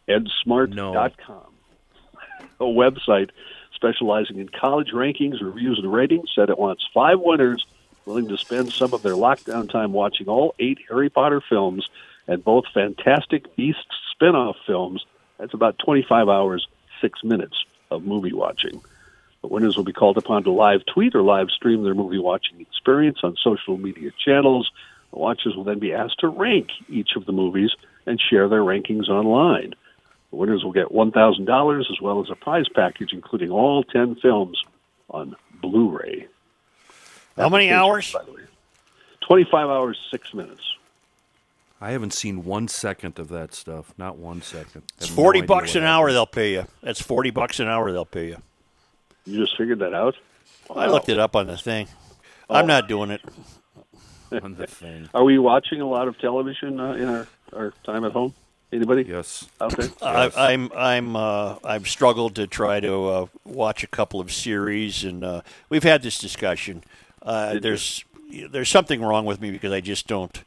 EdSmart.com, a website specializing in college rankings, reviews, and ratings, said it wants five winners willing to spend some of their lockdown time watching all eight Harry Potter films and both Fantastic Beasts spin-off films. That's about 25 hours, six minutes of movie watching. The winners will be called upon to live tweet or live stream their movie watching experience on social media channels. The watchers will then be asked to rank each of the movies and share their rankings online. The winners will get $1,000 as well as a prize package, including all 10 films on Blu ray. How many hours? 25 hours, 6 minutes. I haven't seen one second of that stuff. Not one second. It's Have no forty bucks what an hour. happens. They'll pay you. That's forty bucks an hour. They'll pay you. You just figured that out? I looked it up on the thing. Oh. I'm not doing it. On the thing. Are we watching a lot of television uh, in our, our time at home? Anybody Yes. out there? I, I'm I'm uh, I've struggled to try to uh, watch a couple of series, and uh, we've had this discussion. Uh, there's there's something wrong with me because I just don't.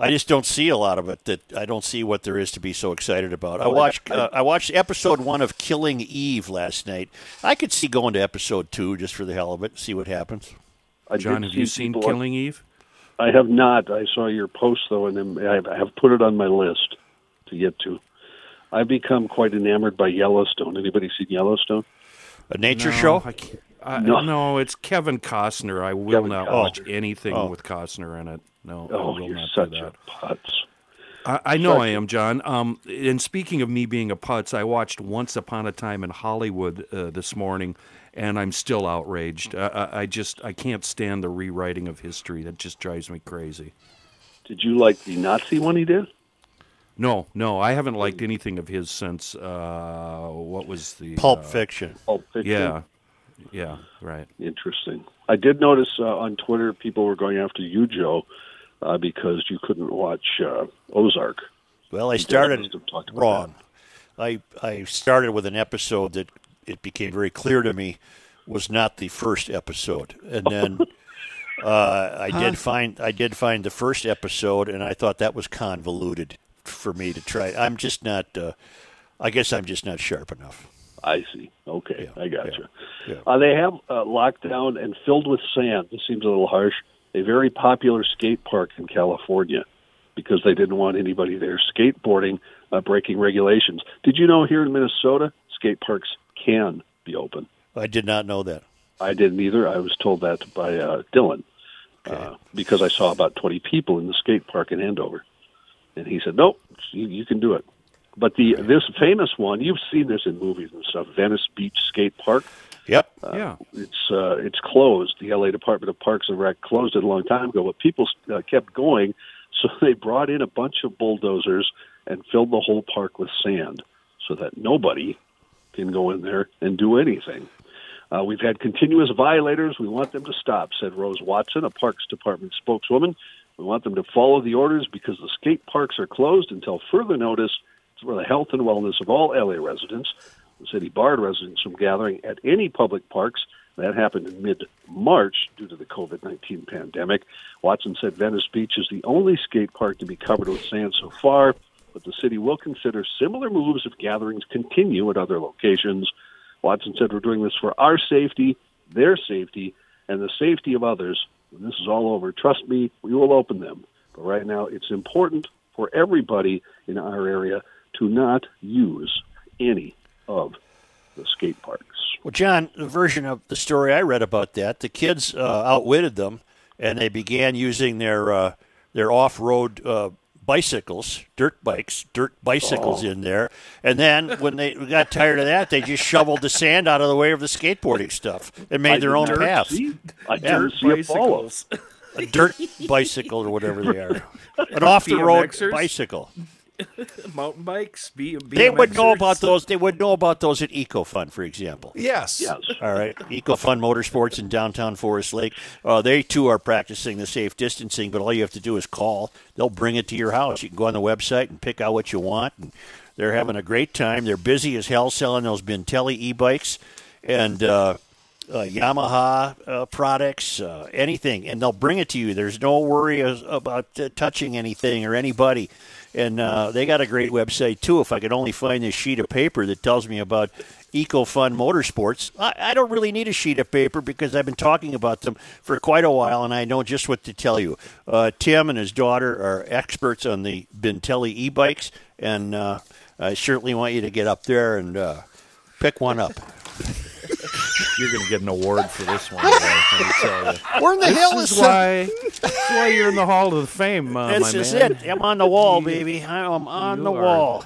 I just don't see a lot of it. That I don't see what there is to be so excited about. I watched uh, I watched episode one of Killing Eve last night. I could see going to episode two just for the hell of it, see what happens. I John, have you seen people- Killing Eve? I have not. I saw your post though, and I have, put it on my list to get to. I've become quite enamored by Yellowstone. Anybody seen Yellowstone? A nature No, show. I can't. I, No. no. it's Kevin Costner. I will Kevin not Costner. watch anything Oh. with Costner in it. No, I Oh, will you're not such do that. a putz. I, I know Such I a- am, John. Um, and speaking of me being a putz, I watched Once Upon a Time in Hollywood uh, this morning, and I'm still outraged. I, I, I just I can't stand the rewriting of history. That just drives me crazy. Did you like the Nazi one he did? No, no, I haven't liked anything of his since uh, what was the Pulp uh, Fiction. Pulp Fiction. Yeah, yeah, right. Interesting. I did notice uh, on Twitter people were going after you, Joe, uh, because you couldn't watch uh, Ozark. Well, I started have talked about wrong. I I started with an episode that it became very clear to me was not the first episode, and then uh, I did find I did find the first episode, and I thought that was convoluted for me to try. I'm just not. Uh, I guess I'm just not sharp enough. I see. Okay, Yeah, I got you. yeah. Uh, they have uh, locked down and filled with sand. This seems a little harsh. A very popular skate park in California because they didn't want anybody there skateboarding, uh, breaking regulations. Did you know here in Minnesota, skate parks can be open? I did not know that. I didn't either. I was told that by uh, Dylan uh, because I saw about 20 people in the skate park in Andover. And he said, nope, you, you can do it. But the this famous one, you've seen this in movies and stuff, Venice Beach Skate Park. Yep. yeah, It's uh, it's closed. The LA Department of Parks and Rec closed it a long time ago, but people uh, kept going, so they brought in a bunch of bulldozers and filled the whole park with sand, so that nobody can go in there and do anything. Uh, we've had continuous violators. We want them to stop," said Rose Watson, a Parks Department spokeswoman. We want them to follow the orders because the skate parks are closed until further notice for the health and wellness of all LA residents. The city barred residents from gathering at any public parks. That happened in mid March due to the COVID 19 pandemic. Watson said Venice Beach is the only skate park to be covered with sand so far, but the city will consider similar moves if gatherings continue at other locations. Watson said, We're doing this for our safety, their safety, and the safety of others. When this is all over, trust me, we will open them. But right now, it's important for everybody in our area to not use any of the skate parks. Well, John, the version of the story I read about that, the kids uh, outwitted them, and they began using their uh, their off-road uh, bicycles, dirt bikes, dirt bicycles in there. And then when they got tired of that, they just shoveled the sand out of the way of the skateboarding stuff and made I their own not path. see- I Yeah. didn't see a dirt bicycle or whatever they are, an off-the-road bicycle. Mountain bikes. B- They would know about those. They would know about those at EcoFun, for example. Yes. Yes. All right, EcoFun Motorsports in downtown Forest Lake. Uh, they too are practicing the safe distancing, but all you have to do is call. They'll bring it to your house. You can go on the website and pick out what you want. And they're having a great time. They're busy as hell selling those Bintelli e-bikes and uh, uh, Yamaha uh, products, uh, anything, and they'll bring it to you. There's no worry as- about uh, touching anything or anybody. And uh, they got a great website too. If I could only find this sheet of paper that tells me about EcoFun Motorsports, I, I don't really need a sheet of paper because I've been talking about them for quite a while, and I know just what to tell you. Uh, Tim and his daughter are experts on the Bintelli e-bikes, and uh, I certainly want you to get up there and uh, pick one up. You're going to get an award for this one. Let me. Where in the hell This is is why. This is why you're in the Hall of Fame, uh, This my is man. it. I'm on the wall, baby. I'm on You the wall.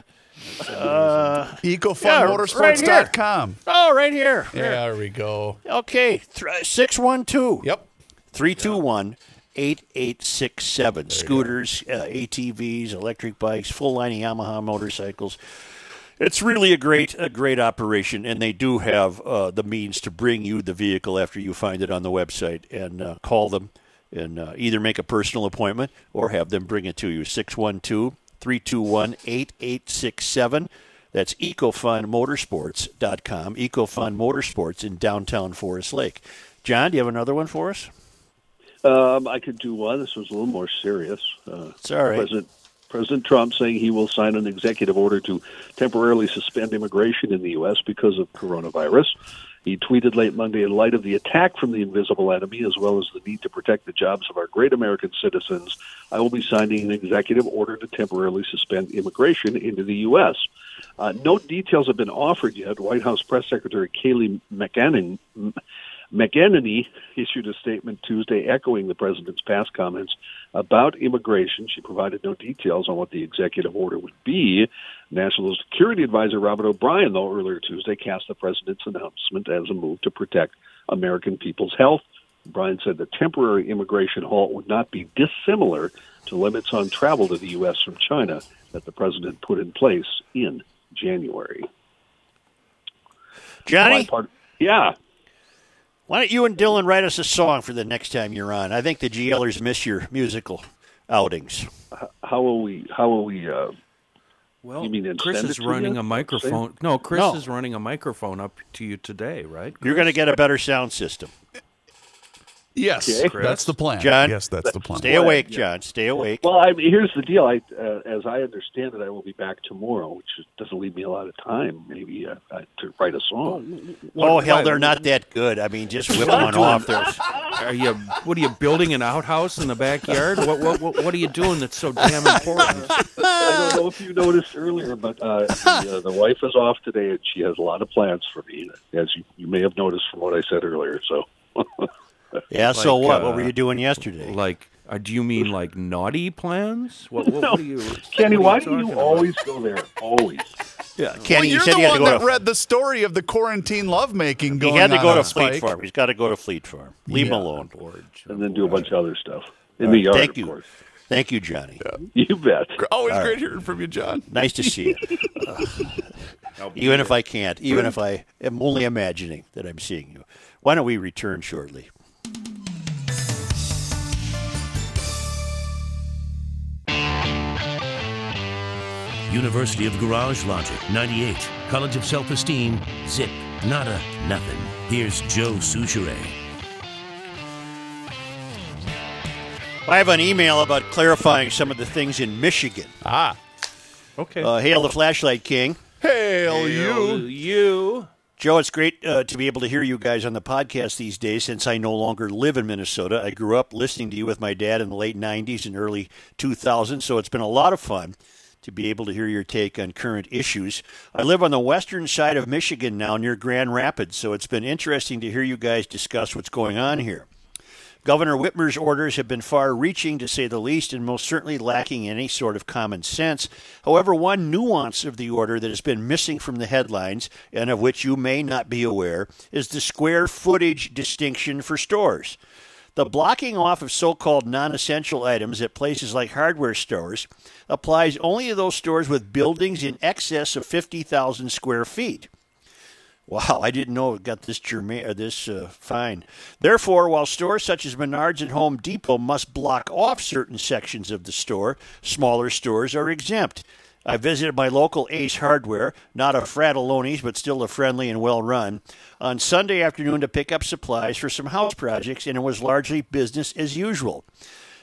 Uh, EcoFunMotorsports.com. oh, right here. Yeah, there we go. Okay, six one two. Yep. Three two one. 8867 scooters, uh, ATVs, electric bikes, full line of Yamaha motorcycles. It's really a great a great operation, and they do have uh, the means to bring you the vehicle after you find it on the website and uh, call them and uh, either make a personal appointment or have them bring it to you. 612 321 8867. That's EcoFunMotorsports.com. EcoFun Motorsports in downtown Forest Lake. John, do you have another one for us? Um, I could do one. This was a little more serious. Uh, It's all right. President President Trump saying he will sign an executive order to temporarily suspend immigration in the U.S. because of coronavirus. He tweeted late Monday, in light of the attack from the invisible enemy, as well as the need to protect the jobs of our great American citizens, I will be signing an executive order to temporarily suspend immigration into the U.S. Uh, no details have been offered yet. White House Press Secretary Kayleigh McEnany, McEnany issued a statement Tuesday echoing the president's past comments about immigration. She provided no details on what the executive order would be. National Security Advisor Robert O'Brien, though, earlier Tuesday cast the president's announcement as a move to protect American people's health. O'Brien said the temporary immigration halt would not be dissimilar to limits on travel to the U.S. from China that the president put in place in January. Johnny, part- yeah. Why don't you and Dylan write us a song for the next time you're on? I think the GLers miss your musical outings. How will we? How will we? Uh, Well, You mean Chris is running you? a microphone. No, Chris No. is running a microphone up to you today, right? You're going to get a better sound system. Yes. Okay. That's the plan. John? Yes, that's the plan. Stay awake, John. Stay awake. well, I, here's the deal. I, uh, as I understand it, I will be back tomorrow, which doesn't leave me a lot of time, maybe uh, uh, to write a song. oh hell, they're not that good. I mean, just whip one off. There's Are you? What are you building an outhouse in the backyard? What what what, what are you doing that's so damn important? I don't know if you noticed earlier, but uh, the, uh, the wife is off today, and she has a lot of plans for me, as you, you may have noticed from what I said earlier. So, yeah. So what? uh, what were you doing yesterday? Like, uh, do you mean like naughty plans? What, what, what are you? Kenny, what why do you talking about? always go there? Always. Yeah, Well, Kenny, you you're said the you had to one go that to. read the story of the quarantine lovemaking He had to go on to Fleet Spike. Farm. He's got to go to Fleet Farm. Leave him Yeah. alone. and then do a bunch of other stuff in the yard, Thank of you. course. Thank you, Johnny. You bet. Always great hearing from you, John. Nice to see you. Uh, even if I can't, even if I am only imagining that I'm seeing you. Why don't we return shortly? University of Garage Logic, 98. College of Self Esteem, zip, nada, nothing. Here's Joe Soucheray. I have an email about clarifying some of the things in Michigan. Ah. Okay. Uh, hail the flashlight king. Hail you. you. Joe, it's great uh, to be able to hear you guys on the podcast these days since I no longer live in Minnesota. I grew up listening to you with my dad in the late 90s and early 2000s, so it's been a lot of fun to be able to hear your take on current issues. I live on the western side of Michigan now near Grand Rapids, so it's been interesting to hear you guys discuss what's going on here. Governor Whitmer's orders have been far reaching, to say the least, and most certainly lacking any sort of common sense. However, one nuance of the order that has been missing from the headlines, and of which you may not be aware, is the square footage distinction for stores. The blocking off of so called non essential items at places like hardware stores applies only to those stores with buildings in excess of 50,000 square feet. Wow, I didn't know it got this germane, or this uh, fine. Therefore, while stores such as Menards and Home Depot must block off certain sections of the store, smaller stores are exempt. I visited my local Ace Hardware, not a Fratelloni's, but still a friendly and well run, on Sunday afternoon to pick up supplies for some house projects, and it was largely business as usual.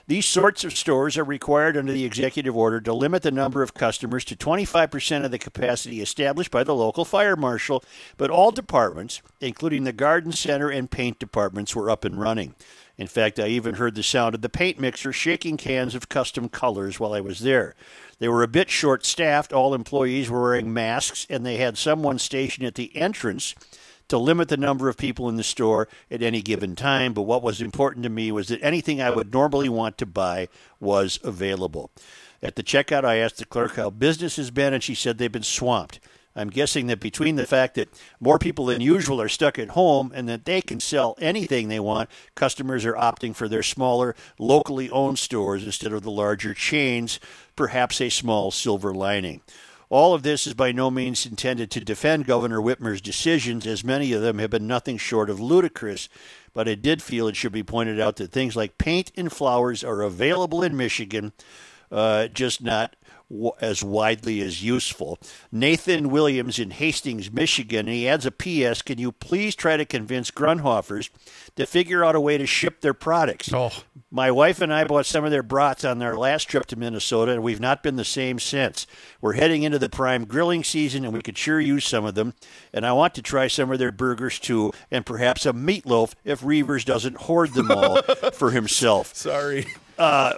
These sorts of stores are required under the executive order to limit the number of customers to 25% of the capacity established by the local fire marshal, but all departments, including the garden center and paint departments, were up and running. In fact, I even heard the sound of the paint mixer shaking cans of custom colors while I was there. They were a bit short staffed. All employees were wearing masks, and they had someone stationed at the entrance to limit the number of people in the store at any given time. But what was important to me was that anything I would normally want to buy was available. At the checkout, I asked the clerk how business has been, and she said they've been swamped. I'm guessing that between the fact that more people than usual are stuck at home and that they can sell anything they want, customers are opting for their smaller, locally owned stores instead of the larger chains, perhaps a small silver lining. All of this is by no means intended to defend Governor Whitmer's decisions, as many of them have been nothing short of ludicrous. But I did feel it should be pointed out that things like paint and flowers are available in Michigan, uh, just not w- as widely as useful. Nathan Williams in Hastings, Michigan, he adds a P.S. Can you please try to convince Grundhofers to figure out a way to ship their products? Oh. My wife and I bought some of their brats on our last trip to Minnesota, and we've not been the same since. We're heading into the prime grilling season, and we could sure use some of them. And I want to try some of their burgers too, and perhaps a meatloaf if Reavers doesn't hoard them all for himself. Sorry. Uh,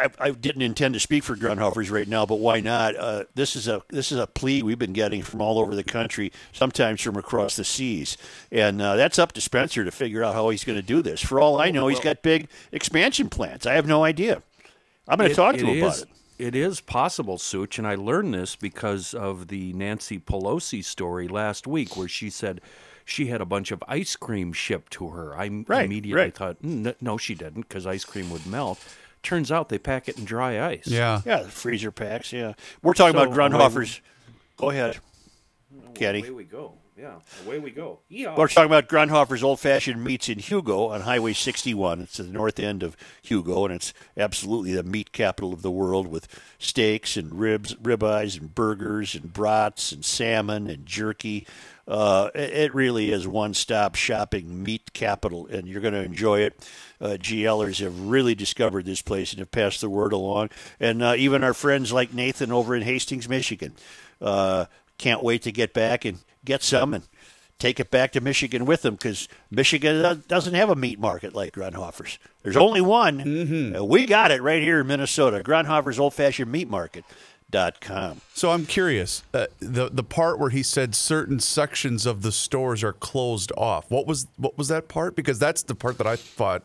I, I didn't intend to speak for Grundhofers right now, but why not? Uh, this is a this is a plea we've been getting from all over the country, sometimes from across the seas, and uh, that's up to Spencer to figure out how he's going to do this. For all I know, he's got big expansion plans. I have no idea. I'm going to talk to him about it. It is possible, Such, and I learned this because of the Nancy Pelosi story last week, where she said she had a bunch of ice cream shipped to her. I Right, immediately right. thought, "Mm, n- no, she didn't, because ice cream would melt. Turns out they pack it in dry ice. Yeah. Yeah, the freezer packs. Yeah, we're talking So, about Grundhofers. Go ahead, Kenny. Away we go. Yeah, away we go. Yeah. We're talking about Grundhofer's Old Fashioned Meats in Hugo on Highway 61. It's at the north end of Hugo, and it's absolutely the meat capital of the world with steaks and ribs, ribeyes and burgers and brats and salmon and jerky. Uh, it, really is one-stop shopping meat capital, and you're going to enjoy it. Uh, GLers have really discovered this place and have passed the word along, and uh, even our friends like Nathan over in Hastings, Michigan, uh, can't wait to get back and get some and take it back to Michigan with them because Michigan doesn't have a meat market like Grundhofer's. There's only one. and we got it right here in Minnesota. Grundhofer's Old Fashioned Meat Market. Com. So I'm curious. Uh, the the part where he said certain sections of the stores are closed off. What was what was that part? Because that's the part that I thought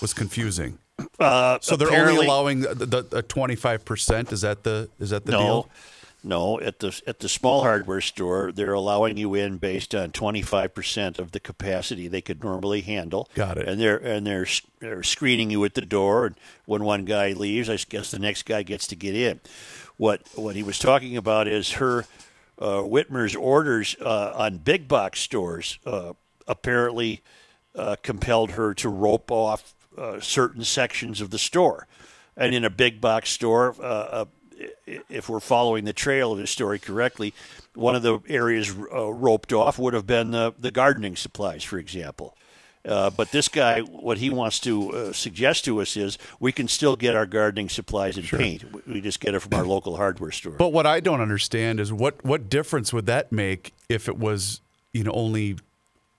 was confusing. Uh, So they're only allowing the twenty five percent. Is that the is that the no, deal? no. At the at the small hardware store, they're allowing you in based on twenty five percent of the capacity they could normally handle. Got it. And they're and they're they're screening you at the door, and when one guy leaves, I guess the next guy gets to get in. What what he was talking about is her uh, Whitmer's orders uh, on big box stores uh, apparently uh, compelled her to rope off uh, certain sections of the store. And in a big box store, uh, if we're following the trail of the story correctly, one of the areas roped off would have been the, the gardening supplies, for example. Uh, but this guy, what he wants to uh, suggest to us is we can still get our gardening supplies and paint. We- just get it from our local hardware store. But what I don't understand is what what difference would that make if it was you know only,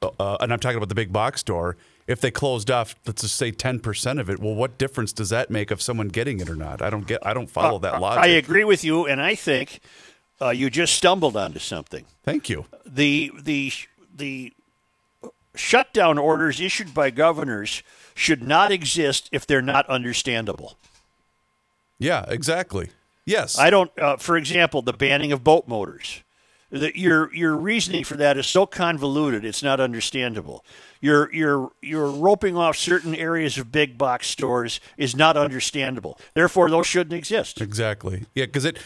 uh, and I'm talking about the big box store. If they closed off, let's just say ten percent of it. Well, what difference does that make of someone getting it or not? I don't get. I don't follow that logic. I agree with you, and I think uh, you just stumbled onto something. Thank you. The the the shutdown orders issued by governors should not exist if they're not understandable. Yeah, exactly. Yes. I don't. Uh, for example, the banning of boat motors. that your your reasoning for that is so convoluted it's not understandable. Your your your roping off certain areas of big box stores is not understandable. Therefore, those shouldn't exist. Exactly. Yeah, because it.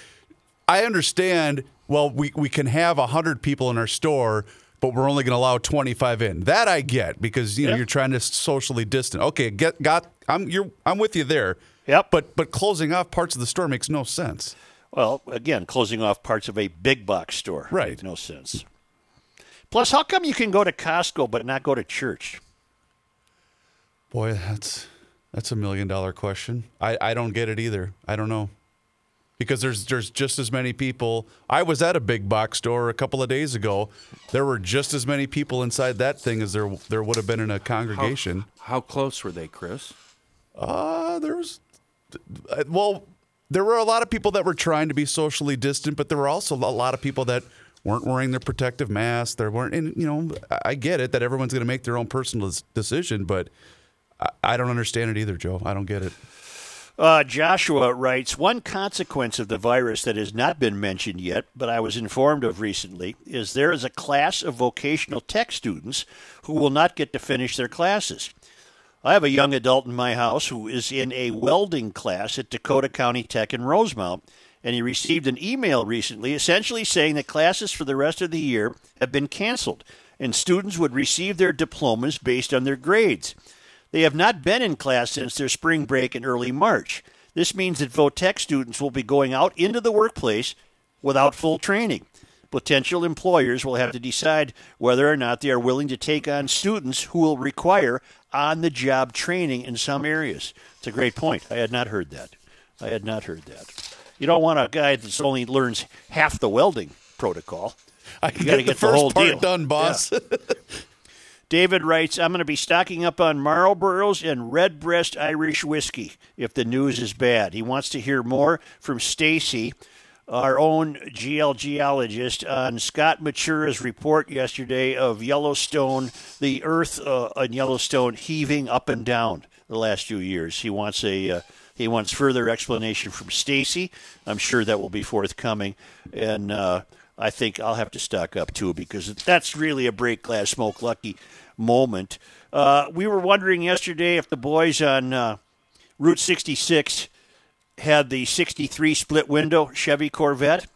I understand. Well, we we can have hundred people in our store, but we're only going to allow twenty five in. That I get because you know Yeah. you're trying to socially distance. Okay, get got. I'm you're I'm with you there. Yep. But but closing off parts of the store makes no sense. Well, again, closing off parts of a big box store Right. no sense. Plus, how come you can go to Costco but not go to church? Boy, that's that's a million dollar question. I, I don't get it either. I don't know. Because there's there's just as many people. I was at a big box store a couple of days ago. There were just as many people inside that thing as there there would have been in a congregation. How close were they, Chris? Uh, there was well, there were a lot of people that were trying to be socially distant, but there were also a lot of people that weren't wearing their protective masks. There weren't, and you know, I- I get it that everyone's going to make their own personal decision, but I, I don't understand it either, Joe. I don't get it. Uh, Joshua writes One consequence of the virus that has not been mentioned yet, but I was informed of recently, is there is a class of vocational tech students who will not get to finish their classes. I have a young adult in my house who is in a welding class at Dakota County Tech in Rosemount, and he received an email recently essentially saying that classes for the rest of the year have been canceled, and students would receive their diplomas based on their grades. They have not been in class since their spring break in early March. This means that VOTEC students will be going out into the workplace without full training. Potential employers will have to decide whether or not they are willing to take on students who will require on the job training in some areas. It's a great point. I had not heard that. I had not heard that. You don't want a guy that only learns half the welding protocol. I You got to the get the whole part deal. done, boss. David writes, I'm going to be stocking up on Marlboros and Redbreast Irish whiskey if the news is bad. He wants to hear more from Stacy, our own GL geologist, on Scott Matura's report yesterday of Yellowstone, the earth uh, on Yellowstone heaving up and down the last few years. He wants a. Uh, he wants further explanation from Stacy. I'm sure that will be forthcoming, and uh, I think I'll have to stock up too because that's really a break glass smoke lucky moment. Uh, we were wondering yesterday if the boys on uh, Route 66 had the 63 split window Chevy Corvette.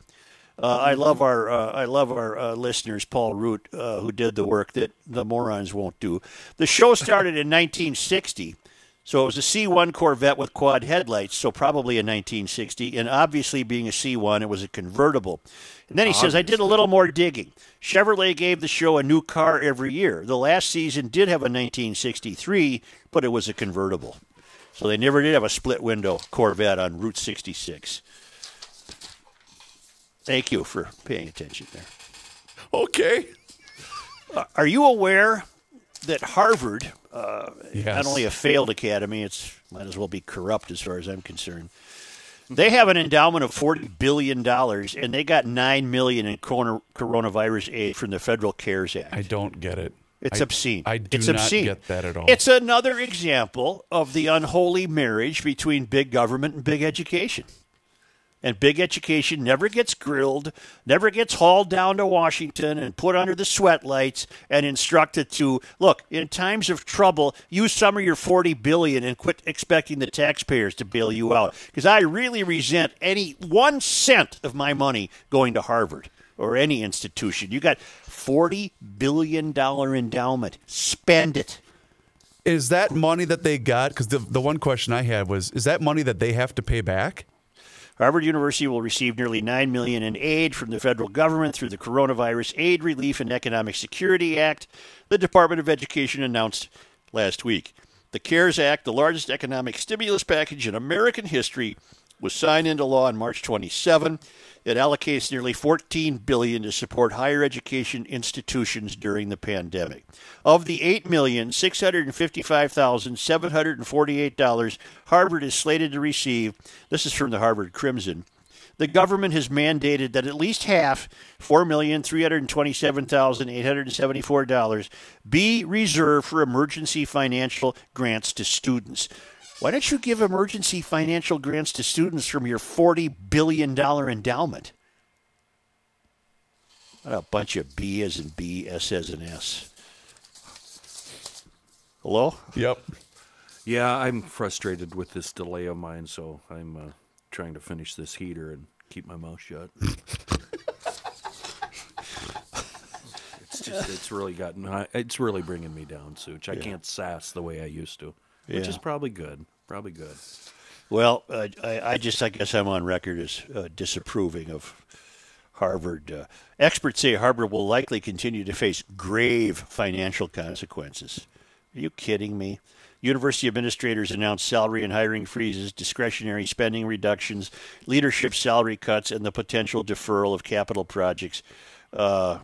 Uh, I love our uh, I love our uh, listeners, Paul Root, uh, who did the work that the morons won't do. The show started in 1960, so it was a C1 Corvette with quad headlights, so probably a 1960. And obviously, being a C1, it was a convertible. And then he says, I did a little more digging. Chevrolet gave the show a new car every year. The last season did have a 1963, but it was a convertible. So they never did have a split window Corvette on Route 66. Thank you for paying attention there. okay. Uh, are you aware that Harvard, uh, Yes. not only a failed academy, it's might as well be corrupt as far as I'm concerned. They have an endowment of forty billion dollars, and they got nine million in corona, coronavirus aid from the Federal CARES Act. I don't get it. It's I- obscene. I do it's not get that at all. It's another example of the unholy marriage between big government and big education. And big education never gets grilled, never gets hauled down to Washington and put under the sweatlights and instructed to look, in times of trouble, use some of your 40 billion and quit expecting the taxpayers to bail you out. Because I really resent any one cent of my money going to Harvard or any institution. You got 40 billion dollar endowment. Spend it. Is that money that they got? Because the the one question I had was, is that money that they have to pay back? Harvard University will receive nearly 9 million in aid from the federal government through the Coronavirus Aid Relief and Economic Security Act, the Department of Education announced last week. The CARES Act, the largest economic stimulus package in American history, was signed into law on March 27. It allocates nearly 14 billion to support higher education institutions during the pandemic. Of the $8,655,748 Harvard is slated to receive, this is from the Harvard Crimson. The government has mandated that at least half, $4,327,874, be reserved for emergency financial grants to students. Why don't you give emergency financial grants to students from your $40 billion endowment? What a bunch of B as in B, S as in S. Hello? Yep. Yeah, I'm frustrated with this delay of mine, so I'm uh, trying to finish this heater and keep my mouth shut. it's just, it's really gotten, I- it's really bringing me down, Such. I can't sass the way I used to, which Yeah. is probably good. Probably good. Well, uh, I, I just, I guess I'm on record as uh, disapproving of Harvard. Uh, experts say Harvard will likely continue to face grave financial consequences. Are you kidding me? University administrators announced salary and hiring freezes, discretionary spending reductions, leadership salary cuts, and the potential deferral of capital projects. Uh,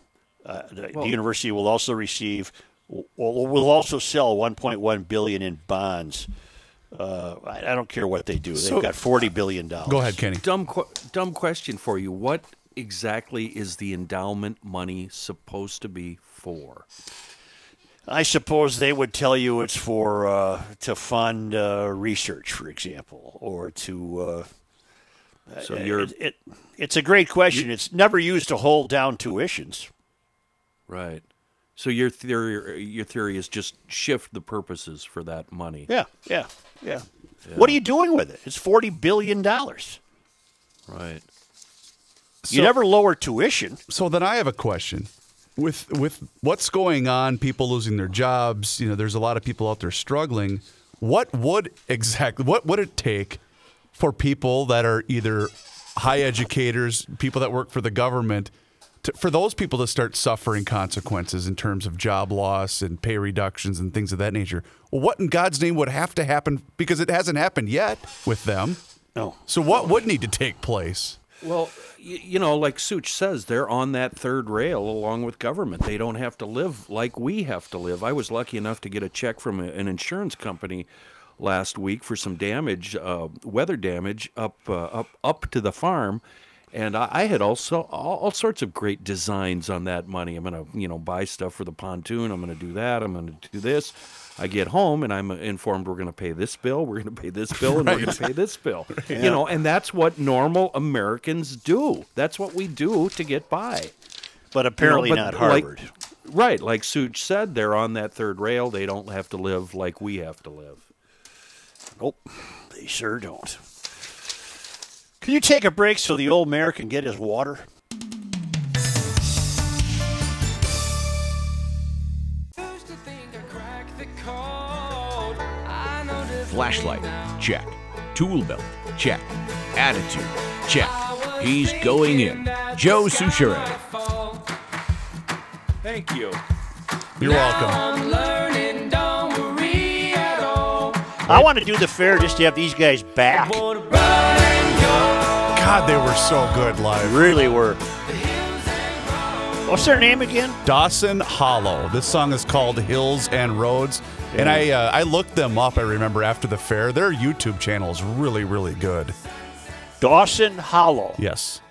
uh, the, the university will also receive, will, will also sell 1.1 billion in bonds. Uh, I, I don't care what they do. They've So- got 40 billion dollars. Go ahead, Kenny. Dumb, qu- dumb question for you. What exactly is the endowment money supposed to be for? I suppose they would tell you it's for uh, to fund uh, research, for example, or to. Uh, So you're it, it, it's a great question. it's never used to hold down tuitions. right. So your theory, your theory is just shift the purposes for that money. Yeah, yeah, yeah. What are you doing with it? It's forty billion dollars. Right. You never lower tuition. So then I have a question. With with what's going on, people losing their jobs, you know, there's a lot of people out there struggling. What would exactly what would it take for people that are either high educators, people that work for the government, to, for those people to start suffering consequences in terms of job loss and pay reductions and things of that nature? Well, what in God's name would have to happen because it hasn't happened yet with them? No. So what would need to take place? Well, you, you know, like Such says, they're on that third rail along with government. They don't have to live like we have to live. I was lucky enough to get a check from an insurance company last week for some damage, uh, weather damage up uh, up up to the farm. And I, I had also all, all sorts of great designs on that money. I'm gonna, you know, buy stuff for the pontoon. I'm gonna do that. I'm gonna do this. I get home and I'm informed we're going to pay this bill, we're going to pay this bill, and we're going to pay this bill. You know, and that's what normal Americans do. That's what we do to get by. But apparently but not like- Harvard. right, like Such said, they're on that third rail. They don't have to live like we have to live. Nope, they sure don't. Can you take a break so the old mayor can get his water? Flashlight, check. Tool belt, check. Attitude, check. He's going in. Joe Soucheray. Thank you. You're welcome. I want to do the fair just to have these guys back. God, they were so good live. Really were. What's their name again? Dawson Hollow. This song is called Hills and Roads. And I uh, I looked them up, I remember, after the fair. Their YouTube channel is really, really good. Dawson Hollow. Yes.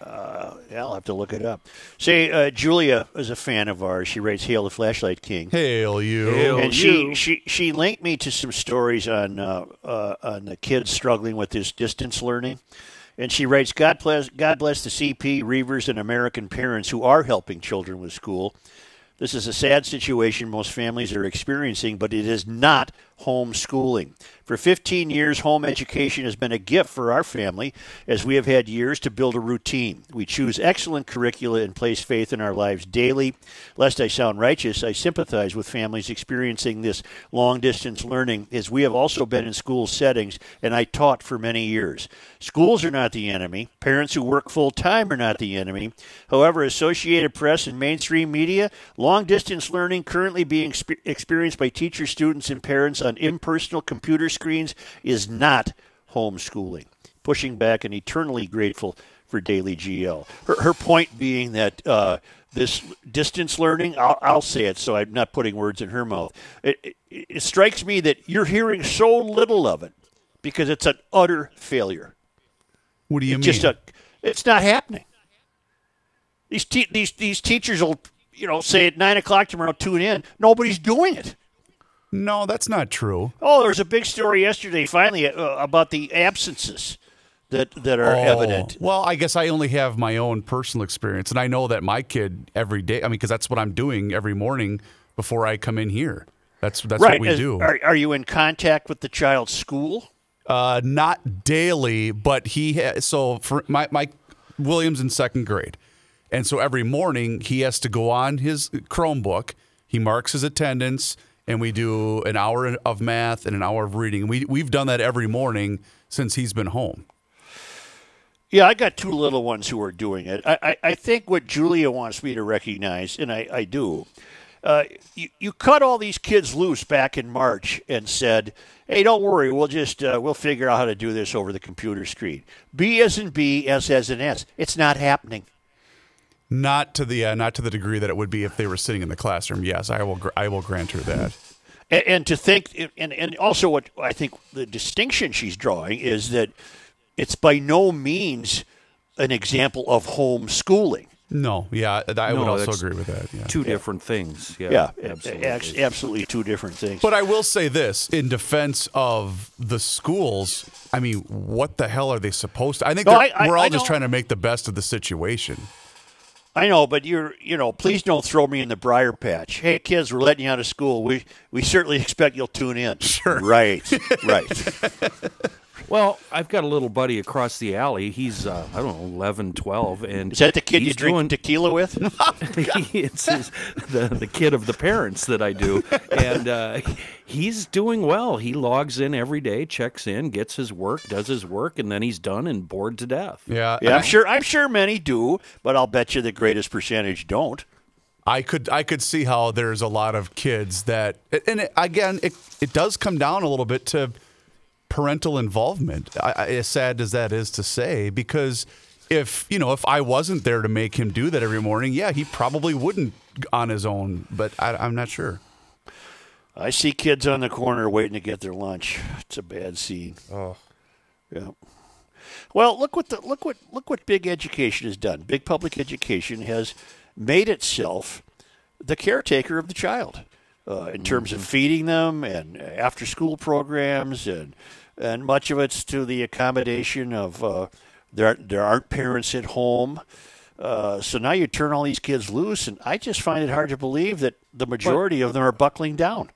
Uh, yeah, I'll have to look it up. Say, uh, Julia is a fan of ours. She writes "Hail the Flashlight King." Hail you. and she, she she linked me to some stories on uh, uh, on the kids struggling with this distance learning. And she writes, God bless, God bless the CP, Reavers, and American parents who are helping children with school. This is a sad situation most families are experiencing, but it is not homeschooling. For 15 years, home education has been a gift for our family as we have had years to build a routine. We choose excellent curricula and place faith in our lives daily. Lest I sound righteous, I sympathize with families experiencing this long distance learning as we have also been in school settings and I taught for many years. Schools are not the enemy. Parents who work full time are not the enemy. However, Associated Press and mainstream media, long distance learning currently being expe- experienced by teachers, students, and parents on impersonal computer screens is not homeschooling. Pushing back and eternally grateful for Daily GL. Her, her point being that uh, this distance learning, I'll, I'll say it so I'm not putting words in her mouth. It, it, it strikes me that you're hearing so little of it because it's an utter failure. What do you it's mean? Just a, it's not happening. These te- these these teachers will you know say at nine o'clock tomorrow tune in. Nobody's doing it. No, that's not true. Oh, there was a big story yesterday, finally, uh, about the absences. that that are Oh, evident. Well, I guess I only have my own personal experience, and I know that my kid every day. I mean, because that's what I'm doing every morning before I come in here. That's that's right. what we Is- do. Are, are you in contact with the child's school? Uh, not daily, but he ha- so for my my Williams in second grade, and so every morning he has to go on his Chromebook. He marks his attendance, and we do an hour of math and an hour of reading. We we've done that every morning since he's been home. Yeah, I got two little ones who are doing it. I, I, I think what Julia wants me to recognize, and I, I do, uh, you, you cut all these kids loose back in March and said, "Hey, don't worry, we'll just uh, we'll figure out how to do this over the computer screen." B as in B, S as in S. It's not happening. Not to the uh, not to the degree that it would be if they were sitting in the classroom. Yes, I will gr- I will grant her that. And, and to think, and, and also what I think the distinction she's drawing is that it's by no means an example of homeschooling. No, yeah, I would No, also agree with that. Yeah. Two different things. Yeah, Yeah, absolutely. absolutely two different things. But I will say this in defense of the schools. I mean, what the hell are they supposed to? I think No, I- I- we're all I just know. trying to make the best of the situation. I know, but you're, you know, please don't throw me in the briar patch. Hey, kids, we're letting you out of school. We we certainly expect you'll tune in. Sure. Right. Right. Well, I've got a little buddy across the alley. He's uh, I don't know 11, 12, and Is that the kid you he's drink doing- tequila with? it's his, the the kid of the parents that I do, and uh, he's doing well. He logs in every day, checks in, gets his work, does his work, and then he's done and bored to death. Yeah, Yeah, I'm sure. I'm sure many do, but I'll bet you the greatest percentage don't. I could I could see how there's a lot of kids that, and it, again, it it does come down a little bit to parental involvement. I, I, as sad as that is to say, because if you know if I wasn't there to make him do that every morning, yeah, he probably wouldn't on his own. But I, I'm not sure. I see kids on the corner waiting to get their lunch. It's a bad scene. Oh, Yeah. Well, look what the look what look what big education has done. Big public education has made itself the caretaker of the child uh, in terms of feeding them and after school programs and and much of it's to the accommodation of uh, there there aren't parents at home. Uh, so now you turn all these kids loose, and I just find it hard to believe that the majority of them are buckling down.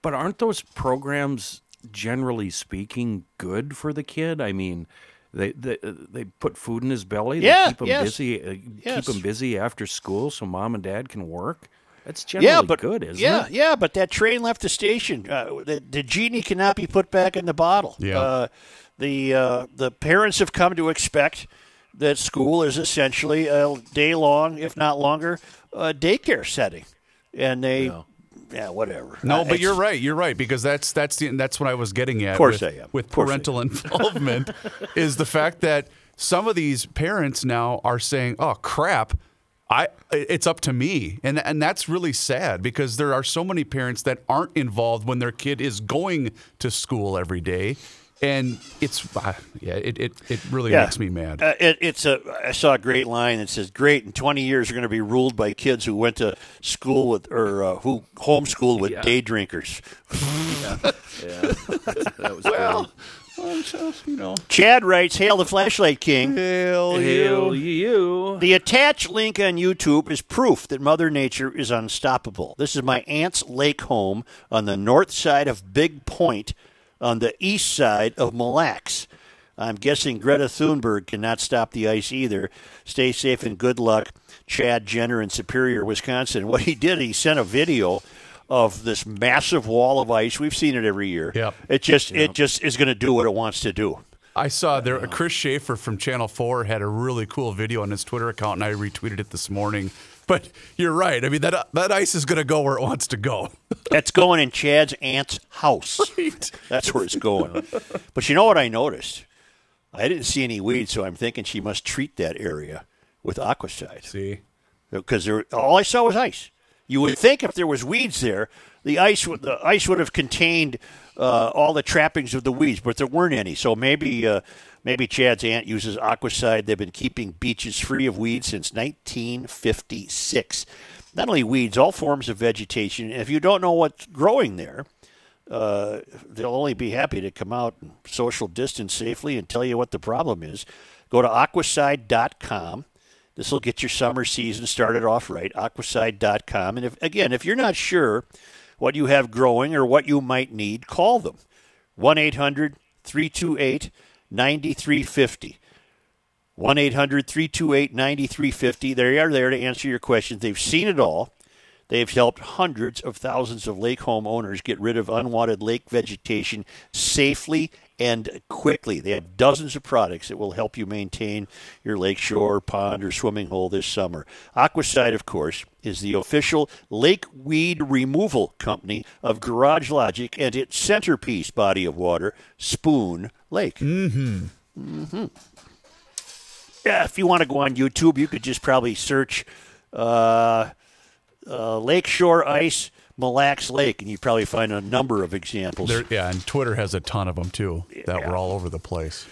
But aren't those programs, generally speaking, good for the kid? I mean, they they, they put food in his belly. They Yeah, keep him yes, busy. Uh, yes. Keep him busy after school, so mom and dad can work. That's yeah, generally but good, isn't yeah, it? yeah, yeah, but that train left the station. Uh, the, the genie cannot be put back in the bottle. Yeah. Uh, the uh, the parents have come to expect that school is essentially a day long, if not longer, uh, daycare setting, and they, yeah, whatever. No, Uh, but you're right. You're right because that's that's the that's what I was getting at. Of course with, I am. with Of course I parental involvement is the fact that some of these parents now are saying, "Oh crap, I it's up to me," and and that's really sad because there are so many parents that aren't involved when their kid is going to school every day, and it's uh, yeah, it it, it really Yeah. makes me mad. Uh, it, it's a. I saw a great line that says, "Great, in 20 years, you're going to be ruled by kids who went to school with or uh, who homeschooled with day drinkers." Yeah, That was well, you know, Chad writes, "Hail the flashlight king." hell Hail you. The attached link on YouTube is proof that Mother Nature is unstoppable. This is my aunt's lake home on the north side of Big Point, on the east side of Mille Lacs. I'm guessing Greta Thunberg cannot stop the ice either. Stay safe and good luck, Chad Jenner in Superior, Wisconsin. What he did, he sent a video of this massive wall of ice. We've seen it every year. Yep. It just it just is going to do what it wants to do. I saw there. Chris Schaefer from Channel Four had a really cool video on his Twitter account, and I retweeted it this morning. But you're right. I mean that that ice is going to go where it wants to go. That's going in Chad's aunt's house. That's where it's going. But you know what I noticed? I didn't see any weeds, so I'm thinking she must treat that area with aquacide. See, Because all I saw was ice. You would think if there was weeds there, the ice would the ice would have contained uh, all the trappings of the weeds, but there weren't any. So maybe uh, maybe Chad's aunt uses aquacide. They've been keeping beaches free of weeds since 1956. Not only weeds, all forms of vegetation. If you don't know what's growing there, uh, they'll only be happy to come out and social distance safely and tell you what the problem is. Go to aquacide.com. This will get your summer season started off right. Aquacide.com. And if, again, if you're not sure what you have growing or what you might need, call them 1 800 328 9350. 1 800 328 9350. They are there to answer your questions. They've seen it all. They've helped hundreds of thousands of lake home owners get rid of unwanted lake vegetation safely and quickly. They have dozens of products that will help you maintain your lake shore, pond, or swimming hole this summer. Aquacide, of course, is the official lake weed removal company of Garage Logic and its centerpiece body of water, Spoon Lake. Mm-hmm. Mm-hmm. Yeah, if you want to go on YouTube, you could just probably search uh, uh, Lakeshore Ice Mille Lacs Lake, and you probably find a number of examples. There, yeah, and Twitter has a ton of them too that were all over the place.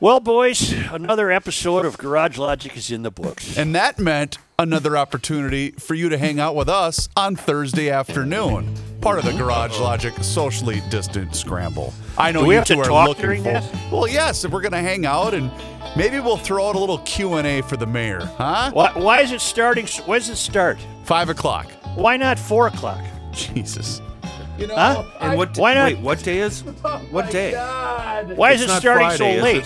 Well, boys, another episode of Garage Logic is in the books. And that meant another opportunity for you to hang out with us on Thursday afternoon. Part of the Garage Logic socially distant scramble. I know Do we you have two to are talk looking during for. that? Well, yes, if we're going to hang out and maybe we'll throw out a little Q and A for the mayor, huh? Why, why is it starting? Why does it start? Five o'clock. Why not four o'clock? Jesus. You know, huh? And what? Why not? Wait, what day is? What day? Why is It's it not starting Friday, so late?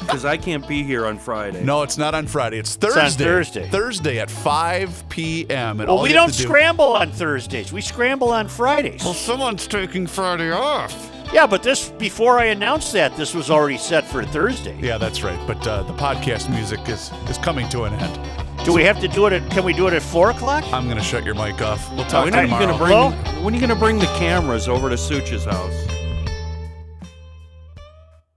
Because I can't be here on Friday. No, it's not on Friday. It's on Thursday. Thursday. Thursday at 5 p.m. And Well, all we don't to do- scramble on Thursdays. We scramble on Fridays. Well, someone's taking Friday off. Yeah, but this before I announced that this was already set for Thursday. Yeah, that's right. But uh, the podcast music is is coming to an end. Do we have to do it at? Can we do it at four o'clock? I'm going to shut your mic off. We'll Now, talk when are you tomorrow. gonna bring? When are you gonna bring the cameras over to Such's house?